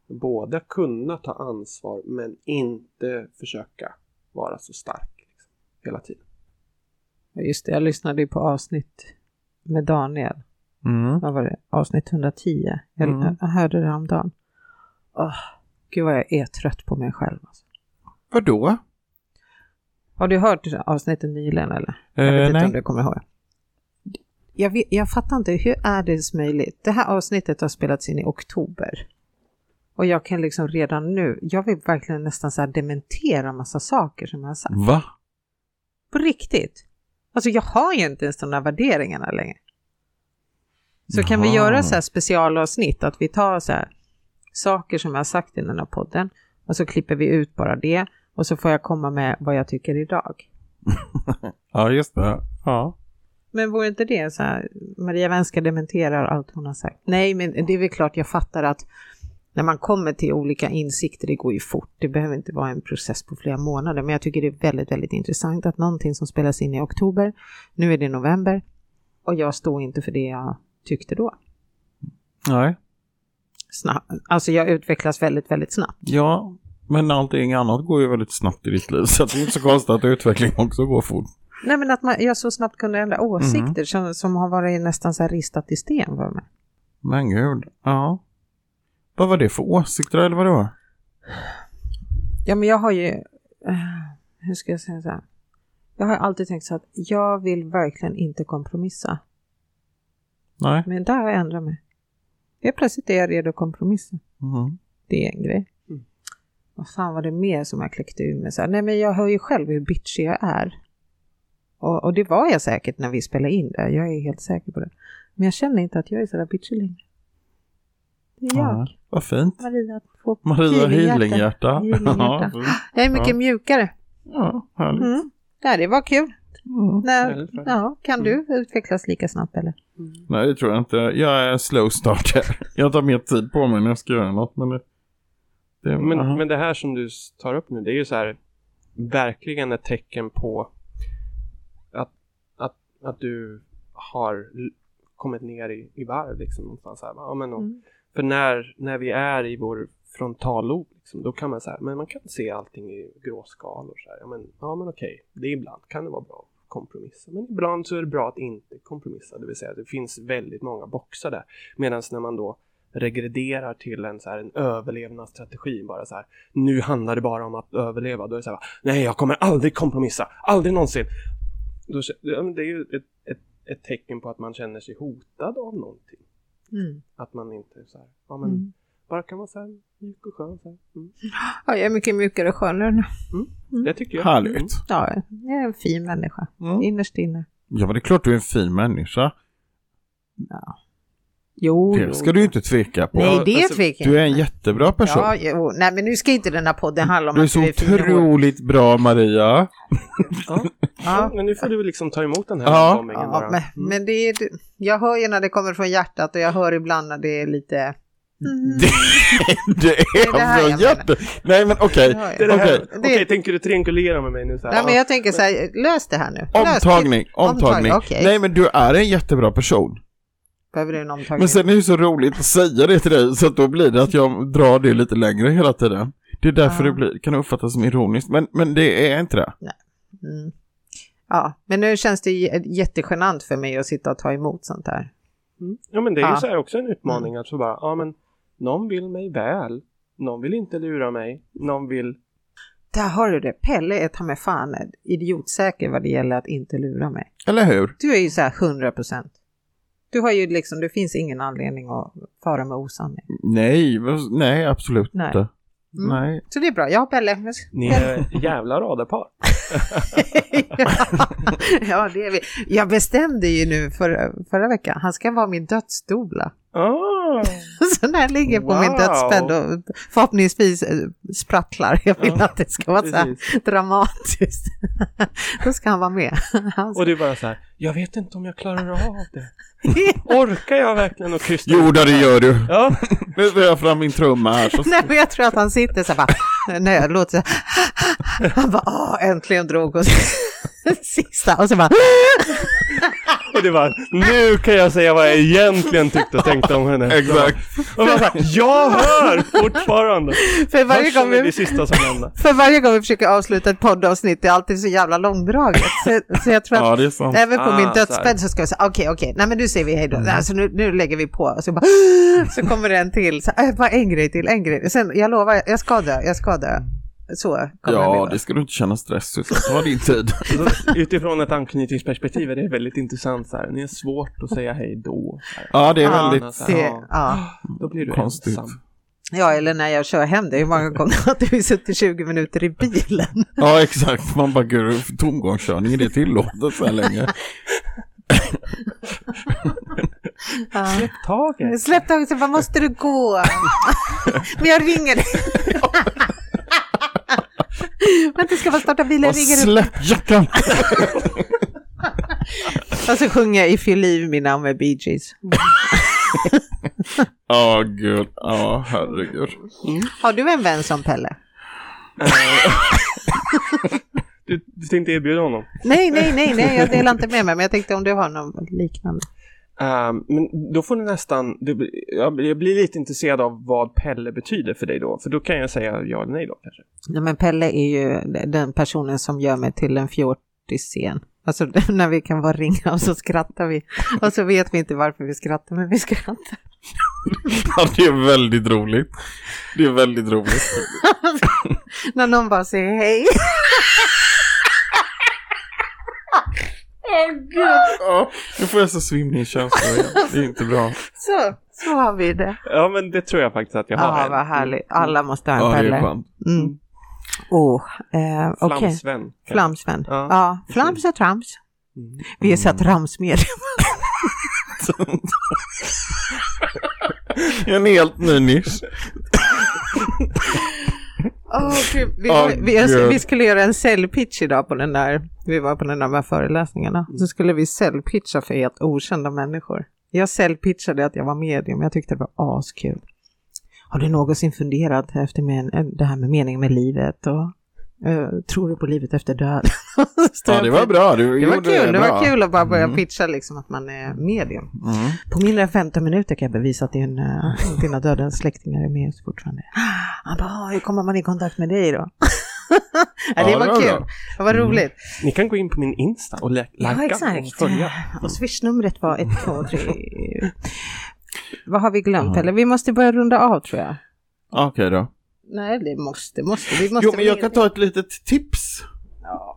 Både kunna ta ansvar men inte försöka vara så stark liksom, hela tiden. Just det, jag lyssnade ju på avsnitt med Daniel. Mm. Vad var det? Avsnitt 110. Jag, mm. jag hörde det om dagen. Oh, Gud vad jag är trött på mig själv. Alltså. Vadå? Har du hört avsnittet nyligen eller? Jag vet uh, inte nej. om du kommer ihåg. Jag, vet, jag fattar inte, hur är det möjligt? Det här avsnittet har spelats in i oktober. Och jag kan liksom redan nu, jag vill verkligen nästan så här dementera massa saker som jag har sagt. Va? På riktigt. Alltså jag har ju inte ens de där värderingarna längre. Så Jaha. kan vi göra så här specialavsnitt, att vi tar så här saker som jag har sagt i den här podden och så klipper vi ut bara det och så får jag komma med vad jag tycker idag. ja, just det. Ja. Men vore inte det så här, Maria Wenska dementerar allt hon har sagt? Nej, men det är väl klart jag fattar att när man kommer till olika insikter, det går ju fort, det behöver inte vara en process på flera månader, men jag tycker det är väldigt, väldigt intressant att någonting som spelas in i oktober, nu är det november och jag står inte för det jag tyckte då. Nej snabbt. Alltså jag utvecklas väldigt, väldigt snabbt. Ja, men allting annat går ju väldigt snabbt i ditt liv. Så det är inte så konstigt att utveckling också går fort. Nej, men att man, jag så snabbt kunde ändra åsikter mm. som, som har varit nästan så här ristat i sten för mig. Men gud, ja. Vad var det för åsikter eller vadå? Ja, men jag har ju, uh, hur ska jag säga så här? Jag har alltid tänkt så att jag vill verkligen inte kompromissa. Nej. Men där har jag ändrat mig. Helt plötsligt är jag redo att kompromissa. Mm. Det är en grej. Mm. Vad fan var det mer som jag kläckte ur mig? Så här, nej men jag hör ju själv hur bitchig jag är. Och, och, det var jag säkert när vi spelade in det. Jag är helt säker på det. Men jag känner inte att jag är sådär bitchig längre. Det är jag. Ja, vad fint. Maria, Maria Healinghjärta. Healing jag är mycket ja. mjukare. Ja, härligt. Mm. Ja, det var kul. Mm. När, ja, kan du mm. utvecklas lika snabbt eller? Mm. Nej, det tror jag inte. Jag är slow starter. Jag tar mer tid på mig när jag ska göra något. Men det, det, men, men det här som du tar upp nu, det är ju så här verkligen ett tecken på att, att, att du har kommit ner i, i varv liksom någonstans här. Ja, men, och, mm. För när, när vi är i vår frontallob, liksom, då kan man säga, men man kan se allting i gråskalor. Så här. Ja, men, ja, men okej, det ibland kan det vara bra att kompromissa. Men ibland så är det bra att inte kompromissa, det vill säga att det finns väldigt många boxar där. Medan när man då regrederar till en, så här, en överlevnadsstrategi, bara så här, nu handlar det bara om att överleva, då är det så här, nej jag kommer aldrig kompromissa, aldrig någonsin. Då, det är ju ett, ett, ett tecken på att man känner sig hotad av någonting. Mm. Att man inte så här, ja men mm. bara kan vara så här mjuk och skön. Så mm. Ja, jag är mycket mjukare och skönare nu. Mm. mm. Det tycker jag. Härligt. Mm. Ja, jag är en fin människa. Mm. Innerst inne. Ja, men det är klart du är en fin människa. Ja. Jo, det ska jo. du inte tveka på. Nej, det alltså, tvekar Du är en jättebra person. Ja, jo. Nej, men nu ska inte den här podden handla om du är att du är så otroligt bra, Maria. ja. ja. men nu får du liksom ta emot den här ja. ja bara. Men, mm. men det är, jag hör ju när det kommer från hjärtat och jag hör ibland när det är lite Mm. Det, det är det alltså jag jätte... Nej men okej, är här. okej. Okej, tänker du triangulera med mig nu så här? Nej, men jag tänker så här, lös det här nu. Omtagning, omtagning. okej. Nej men du är en jättebra person. Behöver du en omtagning? Men sen är det ju så roligt att säga det till dig så att då blir det att jag drar det lite längre hela tiden. Det är därför Ja. det blir, kan uppfattas som ironiskt, men, men det är inte det. Mm. Ja, men nu känns det jättegenant för mig att sitta och ta emot sånt där. Mm. Ja men det är ju Ja. så här också en utmaning att så bara, ja men någon vill mig väl. Någon vill inte lura mig. Någon vill... Där har du det. Pelle är ta mig fan idiotsäker vad det gäller att inte lura mig. Eller hur? Du är ju så här 100 procent. Du har ju liksom, det finns ingen anledning att fara med osanning. Nej, nej absolut Nej. inte. Mm. Nej. Så det är bra. Jag har Pelle. Ni är jävla radarpar. ja, det är vi. Jag bestämde ju nu för, förra veckan, han ska vara min dödsdola. Ah, Så när jag ligger på min Wow. dödsbädd och förhoppningsvis eh, sprattlar, jag vill Ja, att det ska vara så här precis. dramatiskt. Då ska han vara med. Han Och är bara så här, jag vet inte om jag klarar av det. Orkar jag verkligen att krysta Jo, det gör du. Ja, Nu tar jag fram min trumma här. Så... Nej, men jag tror att han sitter så här bara, när jag låter så här, han bara, åh, äntligen drog hon sista och så bara, och det var nu kan jag säga vad jag egentligen tyckte och tänkte om henne. Exakt. Och man bara, jag hör fortfarande. för varje, gång är det vi, sista som händer. för varje gång vi försöker avsluta ett poddavsnitt det är alltid så jävla långdraget. Så, så jag tror att Ja, det är sant. Även på Ah, min dödsbädd så ska jag säga okej, okej, nej men nu säger vi hej då, alltså, nu, nu lägger vi på och så bara, så kommer det en till, så, äh, bara en grej till, en grej. Sen, jag lovar, jag ska dö, jag ska dö. Så Ja, det ska du inte känna stress utan ta din tid. Utifrån ett anknytningsperspektiv är det väldigt intressant så här. Det är svårt att säga hej då. Ja, det är Ja, väldigt... Här, det, ja. ja. Då blir du Konstigt. ensam. ja, eller när jag kör hem, det är ju många gånger att vi suttit 20 minuter i bilen. Ja, exakt. Man bara, gud, tomgångskörning, är det tillåtet så här länge? Ja. Taget. Släpp taget, så vad måste du gå? Men jag ringer dig. Vänta, ska bara starta bilen, Och släpp jackan! Och så sjunger jag If You Leave Me Now med Bee Gees. Ja, gud. Ja, herregud. Har du en vän som Pelle? Du, du tänkte erbjuda honom? Nej, nej, nej, nej, jag delar inte med mig, men jag tänkte om du har något liknande. Ehm, men då får du nästan, blir- jag blir- jag blir lite intresserad av vad Pelle betyder för dig då. För då kan jag säga ja eller nej då kanske. Ja, men Pelle är ju den personen som gör mig till en fjortis-scen. Alltså när vi kan bara ringa och så skrattar vi. Och så vet vi inte varför vi skrattar, men vi skrattar. Ja, det är väldigt roligt. Det är väldigt roligt. när någon bara säger hej. Åh, gud. Ja, nu får jag så svimningskänslor igen. Det är inte bra. Så, så har vi det. Ja men det tror jag faktiskt att jag har. Ja, en. vad härligt. Alla måste ha en Ja, det är Pelle. skönt. Mm. Oh, eh, okej. Flamsvän. Flamsvän. Ja, Ja, flams och trams. Mm. Vi är så tramsmedlemmar. En helt ny nisch. Oh, gud. Vi, Åh, vi, vi, skulle göra en säljpitch idag på den där, vi var på den där med föreläsningarna. Så skulle vi säljpitcha för helt okända människor. Jag säljpitchade att jag var medium, jag tyckte det var askul. Har du någonsin funderat efter men, det här med meningen med livet och eh, tror du på livet efter döden? Ja, det var bra. Du Det var kul, det bra. var kul att bara börja Mm. pitcha liksom att man är medium. Mm. På mindre än 15 minuter kan jag bevisa att din, uh, dina döda släktingar är med oss fortfarande. Han bara, "Ah, hur kommer man i kontakt med dig då? ja, det Ja, var det var kul, bra. Mm. det var roligt. Ni kan gå in på min Insta och lä- Ja, likea och exakt. följa. Och swishnumret var 1, 2, 3. Vad har vi glömt? Eller vi måste börja runda av tror jag. Okej då. Nej, det måste, måste. Vi måste Jo, men jag kan ta ett litet tips.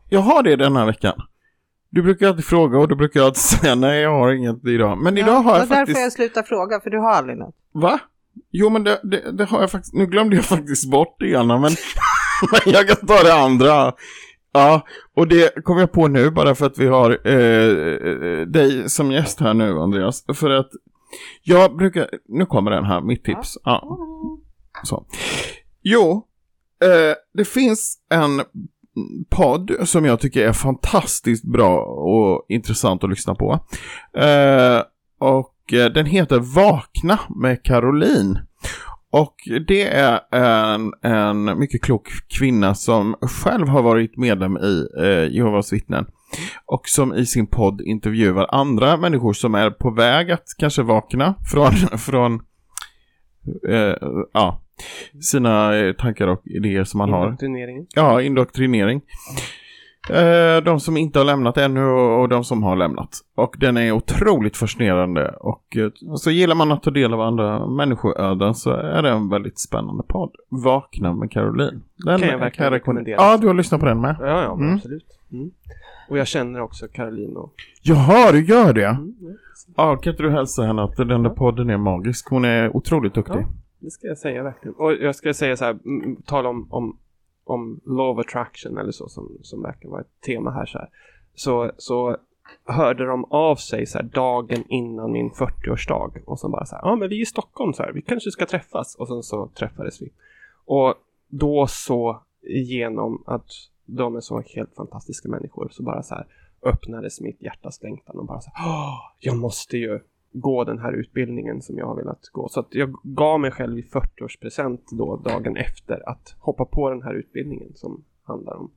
Jag har det den här veckan. Du brukar alltid fråga och då brukar jag alltid säga nej, jag har inget idag. Men idag har jag och därför faktiskt... jag slutar fråga, för du har aldrig något. Va? Jo, men det, det, det har jag faktiskt... Nu glömde jag faktiskt bort det ena, men, men jag kan ta det andra. Ja, och det kom jag på nu bara för att vi har eh, dig som gäst här nu, Andreas. För att jag brukar... Nu kommer den här, mitt tips. Ja. Så. Jo, eh, det finns en podd som jag tycker är fantastiskt bra och intressant att lyssna på. Eh, och eh, den heter Vakna med Caroline. Och det är en, en mycket klok kvinna som själv har varit medlem i eh, Jehovas vittnen. Och som i sin podd intervjuar andra människor som är på väg att kanske vakna från, från eh, ja, sina eh, tankar och idéer som man har. Indoktrineringen. Ja, indoktrinering. Eh, de som inte har lämnat ännu och, de som har lämnat. Och den är otroligt fascinerande. Och eh, så gillar man att ta del av andra människoöden så är det en väldigt spännande podd. Vakna med Caroline. Den Kan jag verkligen rekommendera. Ja, du har lyssnat på den med. Ja, ja, Mm. absolut. Mm. Och jag känner också Caroline och... Jaha, du gör det? Mm, ja, Ja, kan inte du hälsa henne att den där podden är magisk? Hon är otroligt duktig. Ja det ska jag säga verkligen. Och jag ska säga så här, tala om, om, om law of attraction eller så som, som verkar vara ett tema här så här. Så, så hörde de av sig så här dagen innan min 40-årsdag och så bara så här, ja men vi är i Stockholm så här, vi kanske ska träffas och sen så träffades vi. Och då så genom att de är så helt fantastiska människor så bara så här öppnades mitt hjärtas längtan och bara så här, jag måste ju gå den här utbildningen som jag har velat gå. Så att jag gav mig själv i 40-årspresent då dagen efter att hoppa på den här utbildningen som handlar om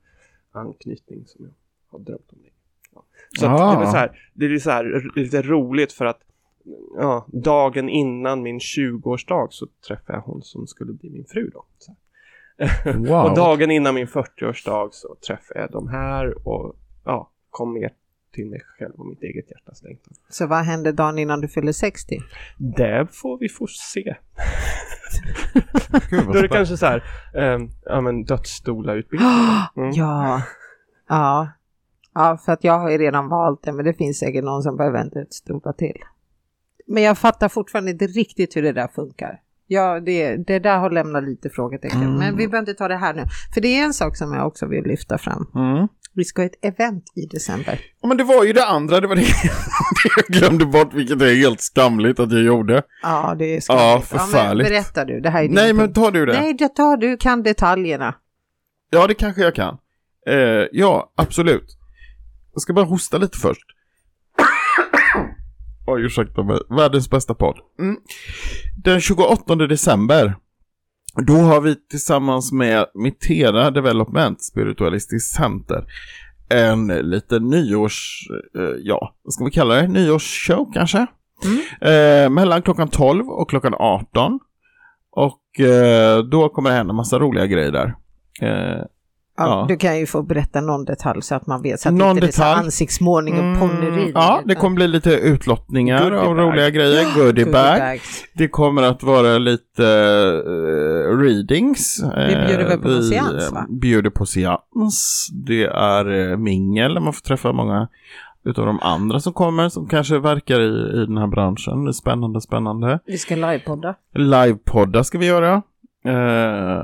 anknytning som jag har drömt om. Ja. Så Ah. det, var så här, det är så här lite roligt för att ja, dagen innan min 20-årsdag så träffade jag hon som skulle bli min fru då. Wow. Och dagen innan min 40-årsdag så träffade jag de här och ja, kom mer till mig själv och mitt eget hjärtas längtan. Så vad hände dagen innan du fyllde 60? Det får vi få se. Gud, Då är det kanske så här, um, ja men dödsstola-utbildning. Mm. Ja. Ja. Ja, för att jag har ju redan valt det, men det finns säkert någon som behöver en dödsstola till. Men jag fattar fortfarande inte riktigt hur det där funkar. Ja, det, det där har lämnat lite frågetecken, Mm. men vi behöver inte ta det här nu. För det är en sak som jag också vill lyfta fram. Mm. Vi ska ha ett event i december. Ja, men det var ju det andra, det var det det jag glömde bort, vilket är helt skamligt att jag gjorde. Ja, det är Ja, skojigt. förfärligt. men berätta du, det här är din Nej, men tar du det? Nej, det tar du, kan detaljerna. Ja, det kanske jag kan. Eh, ja, absolut. Jag ska bara hosta lite först. Oj, ursäkta mig. Världens bästa podd. Mm. Den 28 december, då har vi tillsammans med Mitera Development Spiritualistiskt Center en liten nyårs, eh, ja, vad ska vi kalla det? Nyårsshow kanske? Eh, mellan klockan 12 och klockan 18. Och eh, då kommer det hända massa roliga grejer där. Eh, Ja, Ja. Du kan ju få berätta någon detalj så att man vet så att Någon inte det är detalj. ansiktsmålning och. Mm, ja, det kommer bli lite utlottningar av roliga grejer. Goodie bag. Goodiebags. Det kommer att vara lite eh, readings. Vi bjuder väl på vi, seans, eh, va? bjuder på seans. Det är eh, mingel, man får träffa många utav de andra som kommer, som kanske verkar i, i den här branschen. Det är spännande, spännande. Vi ska livepodda. Livepoddar ska vi göra. Eh,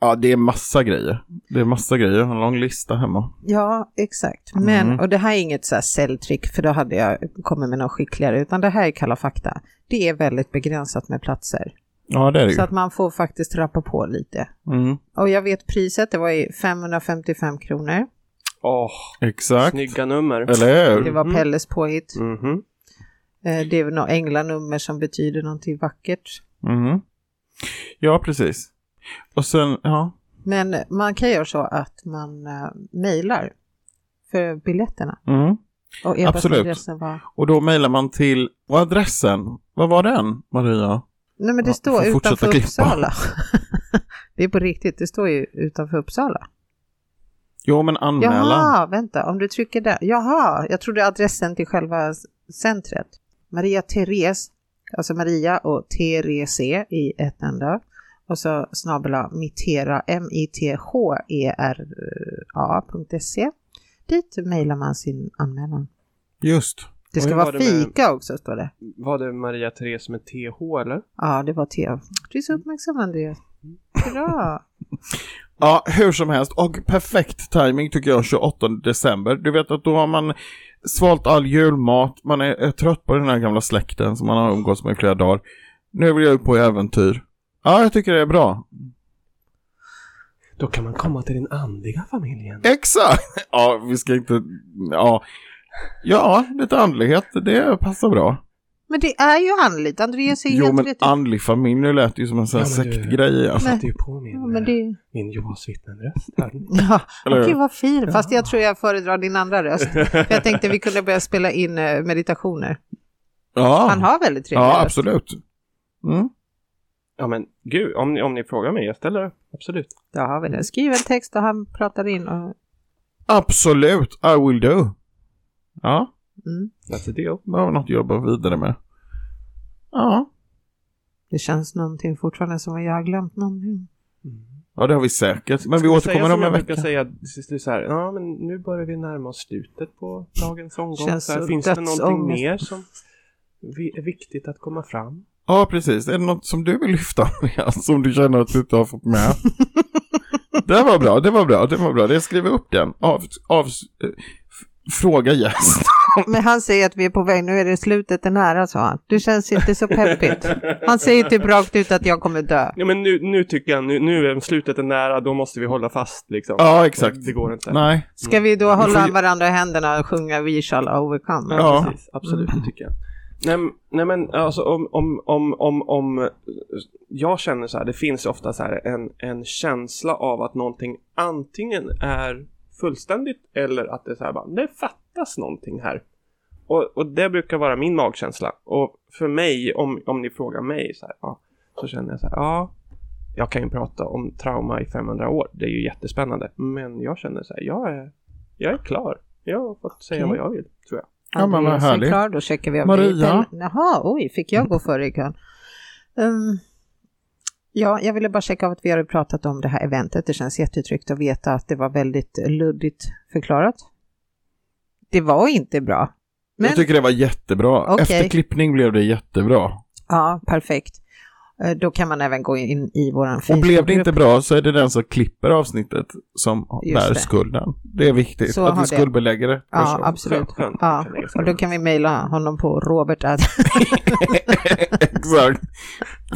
ja, det är massa grejer. Det är massa grejer. En lång lista hemma. Ja, exakt. Men, Mm. och det här är inget så här säljtrick för då hade jag kommit med något skickligare, utan det här är kalla fakta. Det är väldigt begränsat med platser. Ja, det är det Så ju. att man får faktiskt rappa på lite. Mm, Och jag vet priset, det var i 555 kronor. Åh, exakt. snygga nummer. Eller hur? Det var Mhm. Pelles påhitt. Mhm. Eh, Det är väl något änglanummer som betyder någonting vackert. Mhm. Ja, precis. Och sen, ja. Men man kan göra så att man uh, mejlar för biljetterna. Mm. Och Absolut. var... Och då mejlar man till, och adressen, vad var den, Maria? Nej men det Ja, står utanför. Uppsala. det är på riktigt, det står ju utanför Uppsala. Jo, men anmälan. Jaha, vänta, om du trycker där. Jaha, jag trodde adressen till själva centret. Maria Therese, alltså Maria och Therese i ett enda. Och så snabela mitera, m-i-t-h-e-r-a.se. Dit mejlar man sin anmälan. Just. Det ska vara var det med- fika också, står det. Var det Maria Therese med TH eller? Ja, det var te. Du är så uppmärksam, Andreas. Bra. Ja, hur som helst. Och perfekt timing tycker jag 28 december. Du vet att då har man svalt all julmat, man är, är trött på den här gamla släkten som man har umgåtts med i flera dagar. Nu vill jag ut på äventyr. Ja, jag tycker det är bra. Då kan man komma till den andliga familjen. Exakt! Ja, vi ska inte... Ja, ja lite andlighet, det passar bra. Men det är ju andligt. Andreas är Jo helt men andlig familj, nu lät ju som en sån här Ja, sektgrej. Alltså. Jag satte ju på min, Ja, men det... min Jehovas vittnen-röst. Ja, Eller okej vad fin. Fast jag tror jag föredrar din andra röst. För jag tänkte vi kunde börja spela in eh, meditationer. Ja, Han har väldigt trevlig ja röst. absolut. Mm. Ja men gud, om ni, om ni frågar mig, jag ställer upp. Absolut. Då har vi det. Skriv en text och han pratar in. Och, Absolut, I will do. Ja, mm. That's a deal. det har vi något att jobba vidare med. Ja, Det känns någonting fortfarande som att jag har glömt någonting. ja det har vi säkert. Men vi Ska vi återkommer säga om en jag vecka. säga till slut så här, ja men nu börjar vi närma oss slutet på dagens omgång. Känns så här, finns det någonting mer som är viktigt att komma fram? Ja, precis. Är det något som du vill lyfta med? Som du känner att du inte har fått med? det var bra, det var bra, det var bra. Jag skriver upp den. Av, av, eh, fråga gäst. Men han säger att vi är på väg, nu är det slutet är nära sa han. Du känns inte så peppigt. Han säger typ rakt ut att jag kommer dö. Ja men nu, nu tycker jag, nu, nu är slutet är nära, då måste vi hålla fast liksom. Ja, exakt. Det går inte. Nej. Ska vi då hålla varandra i händerna och sjunga We shall overcome? Ja, Ja. precis. Absolut, det tycker jag. Nej, nej men alltså om, om, om, om, om jag känner så här, det finns ofta så här en, en känsla av att någonting antingen är fullständigt eller att det är så här bara, det fattas någonting här. Och, och det brukar vara min magkänsla. Och för mig, om, om ni frågar mig så här, ja, så känner jag så här, ja, jag kan ju prata om trauma i 500 år, det är ju jättespännande. Men jag känner så här, jag är, jag är klar. Jag har fått säga Okej. vad jag vill, tror jag. Ja, men vad härligt. klar, då checkar vi av Maria? det. Jaha, oj, fick jag gå före i kön? Um, ja, jag ville bara checka av att vi har pratat om det här eventet. Det känns jättetryggt att veta att det var väldigt luddigt förklarat. Det var inte bra. Men, Jag tycker det var jättebra. Okej. Efter klippning blev det jättebra. ja, perfekt. Eh, Då kan man även gå in i våran Och blev det inte Facebookgrupp. bra så är det den som klipper avsnittet som Just bär det. skulden. Det är viktigt Så att vi skuldbelägger det. Ja, absolut. Skönt, skönt. Ja, och då kan vi mejla honom på robert Exakt.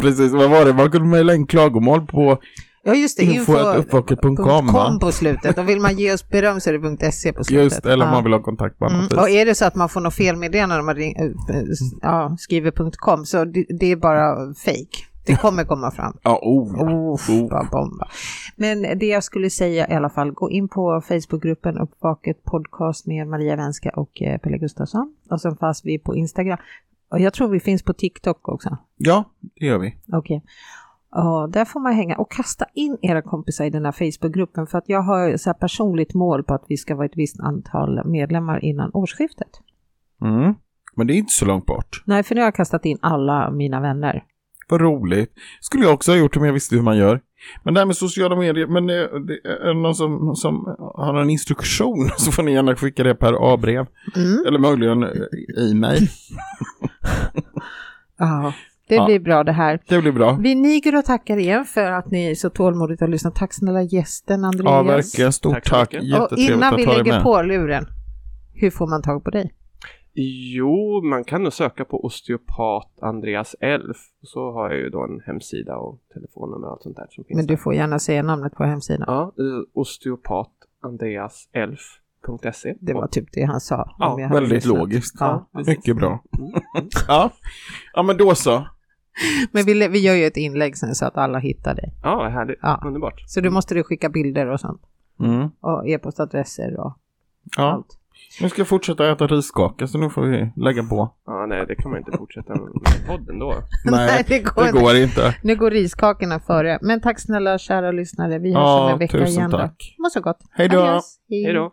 Precis, vad var det? Man kunde mejla in klagomål på Ja just det, Info att uppvaket.com, va? .com på slutet. Och vill man ge oss beröm så är det .se på slutet. just, eller om Ja. man vill ha kontakt på annat Mm. vis. Och är det så att man får något felmeddelande när man ring, äh, äh, ja, skriver .com så det, det är bara fake. Det kommer komma fram. Ja, oh. ja. Oh, Oh. bomba. Men det jag skulle säga i alla fall, gå in på Facebookgruppen Uppvaket podcast med Maria Wenska och eh, Pelle Gustafsson. Och sen fanns vi på Instagram. Och jag tror vi finns på TikTok också. ja, det gör vi. Okej. Ja, där får man hänga och kasta in era kompisar i den här Facebookgruppen för att jag har så personligt mål på att vi ska vara ett visst antal medlemmar innan årsskiftet. Mm. Men det är inte så långt bort. Nej, för nu har jag kastat in alla mina vänner. Vad roligt. Skulle jag också ha gjort om jag visste hur man gör. Men det här med sociala medier, men det, det är någon som, som har en instruktion så får ni gärna skicka det per A-brev. Mm. Eller möjligen eh, e-mail. Ja, det Ja. blir bra det här. Det blir bra. Vi niger och tackar igen för att ni så tålmodigt har lyssnat. Tack snälla gästen Andreas. Ja, verkligen. Stort Tack tack. Och innan vi lägger på luren, hur får man tag på dig? Jo, man kan nog söka på osteopat Andreas Elf. Så har jag ju då en hemsida och telefonnummer och allt sånt där som finns Men du får gärna säga namnet på hemsidan. Ja, eh, osteopatandreaself.se. Det var typ det han sa. Ja, om jag hade Väldigt lyssnat. logiskt. Ja. precis. Mycket bra. Mm. Ja. ja, men då så. Men vi, vi gör ju ett inlägg sen så att alla hittar dig. Ja, härligt. Ja. Underbart. Så du måste du skicka bilder och sånt. Mm. Och e-postadresser och Ja. allt. Nu ska jag fortsätta äta riskaka så nu får vi lägga på. Ja, nej, det kan man inte fortsätta med podden då. Nej, det går det inte. går inte. Nu går riskakorna före. Men tack snälla kära lyssnare. Vi hörs om Ja, en vecka tusen igen då. tack. Må så gott. Hej då. Hej då.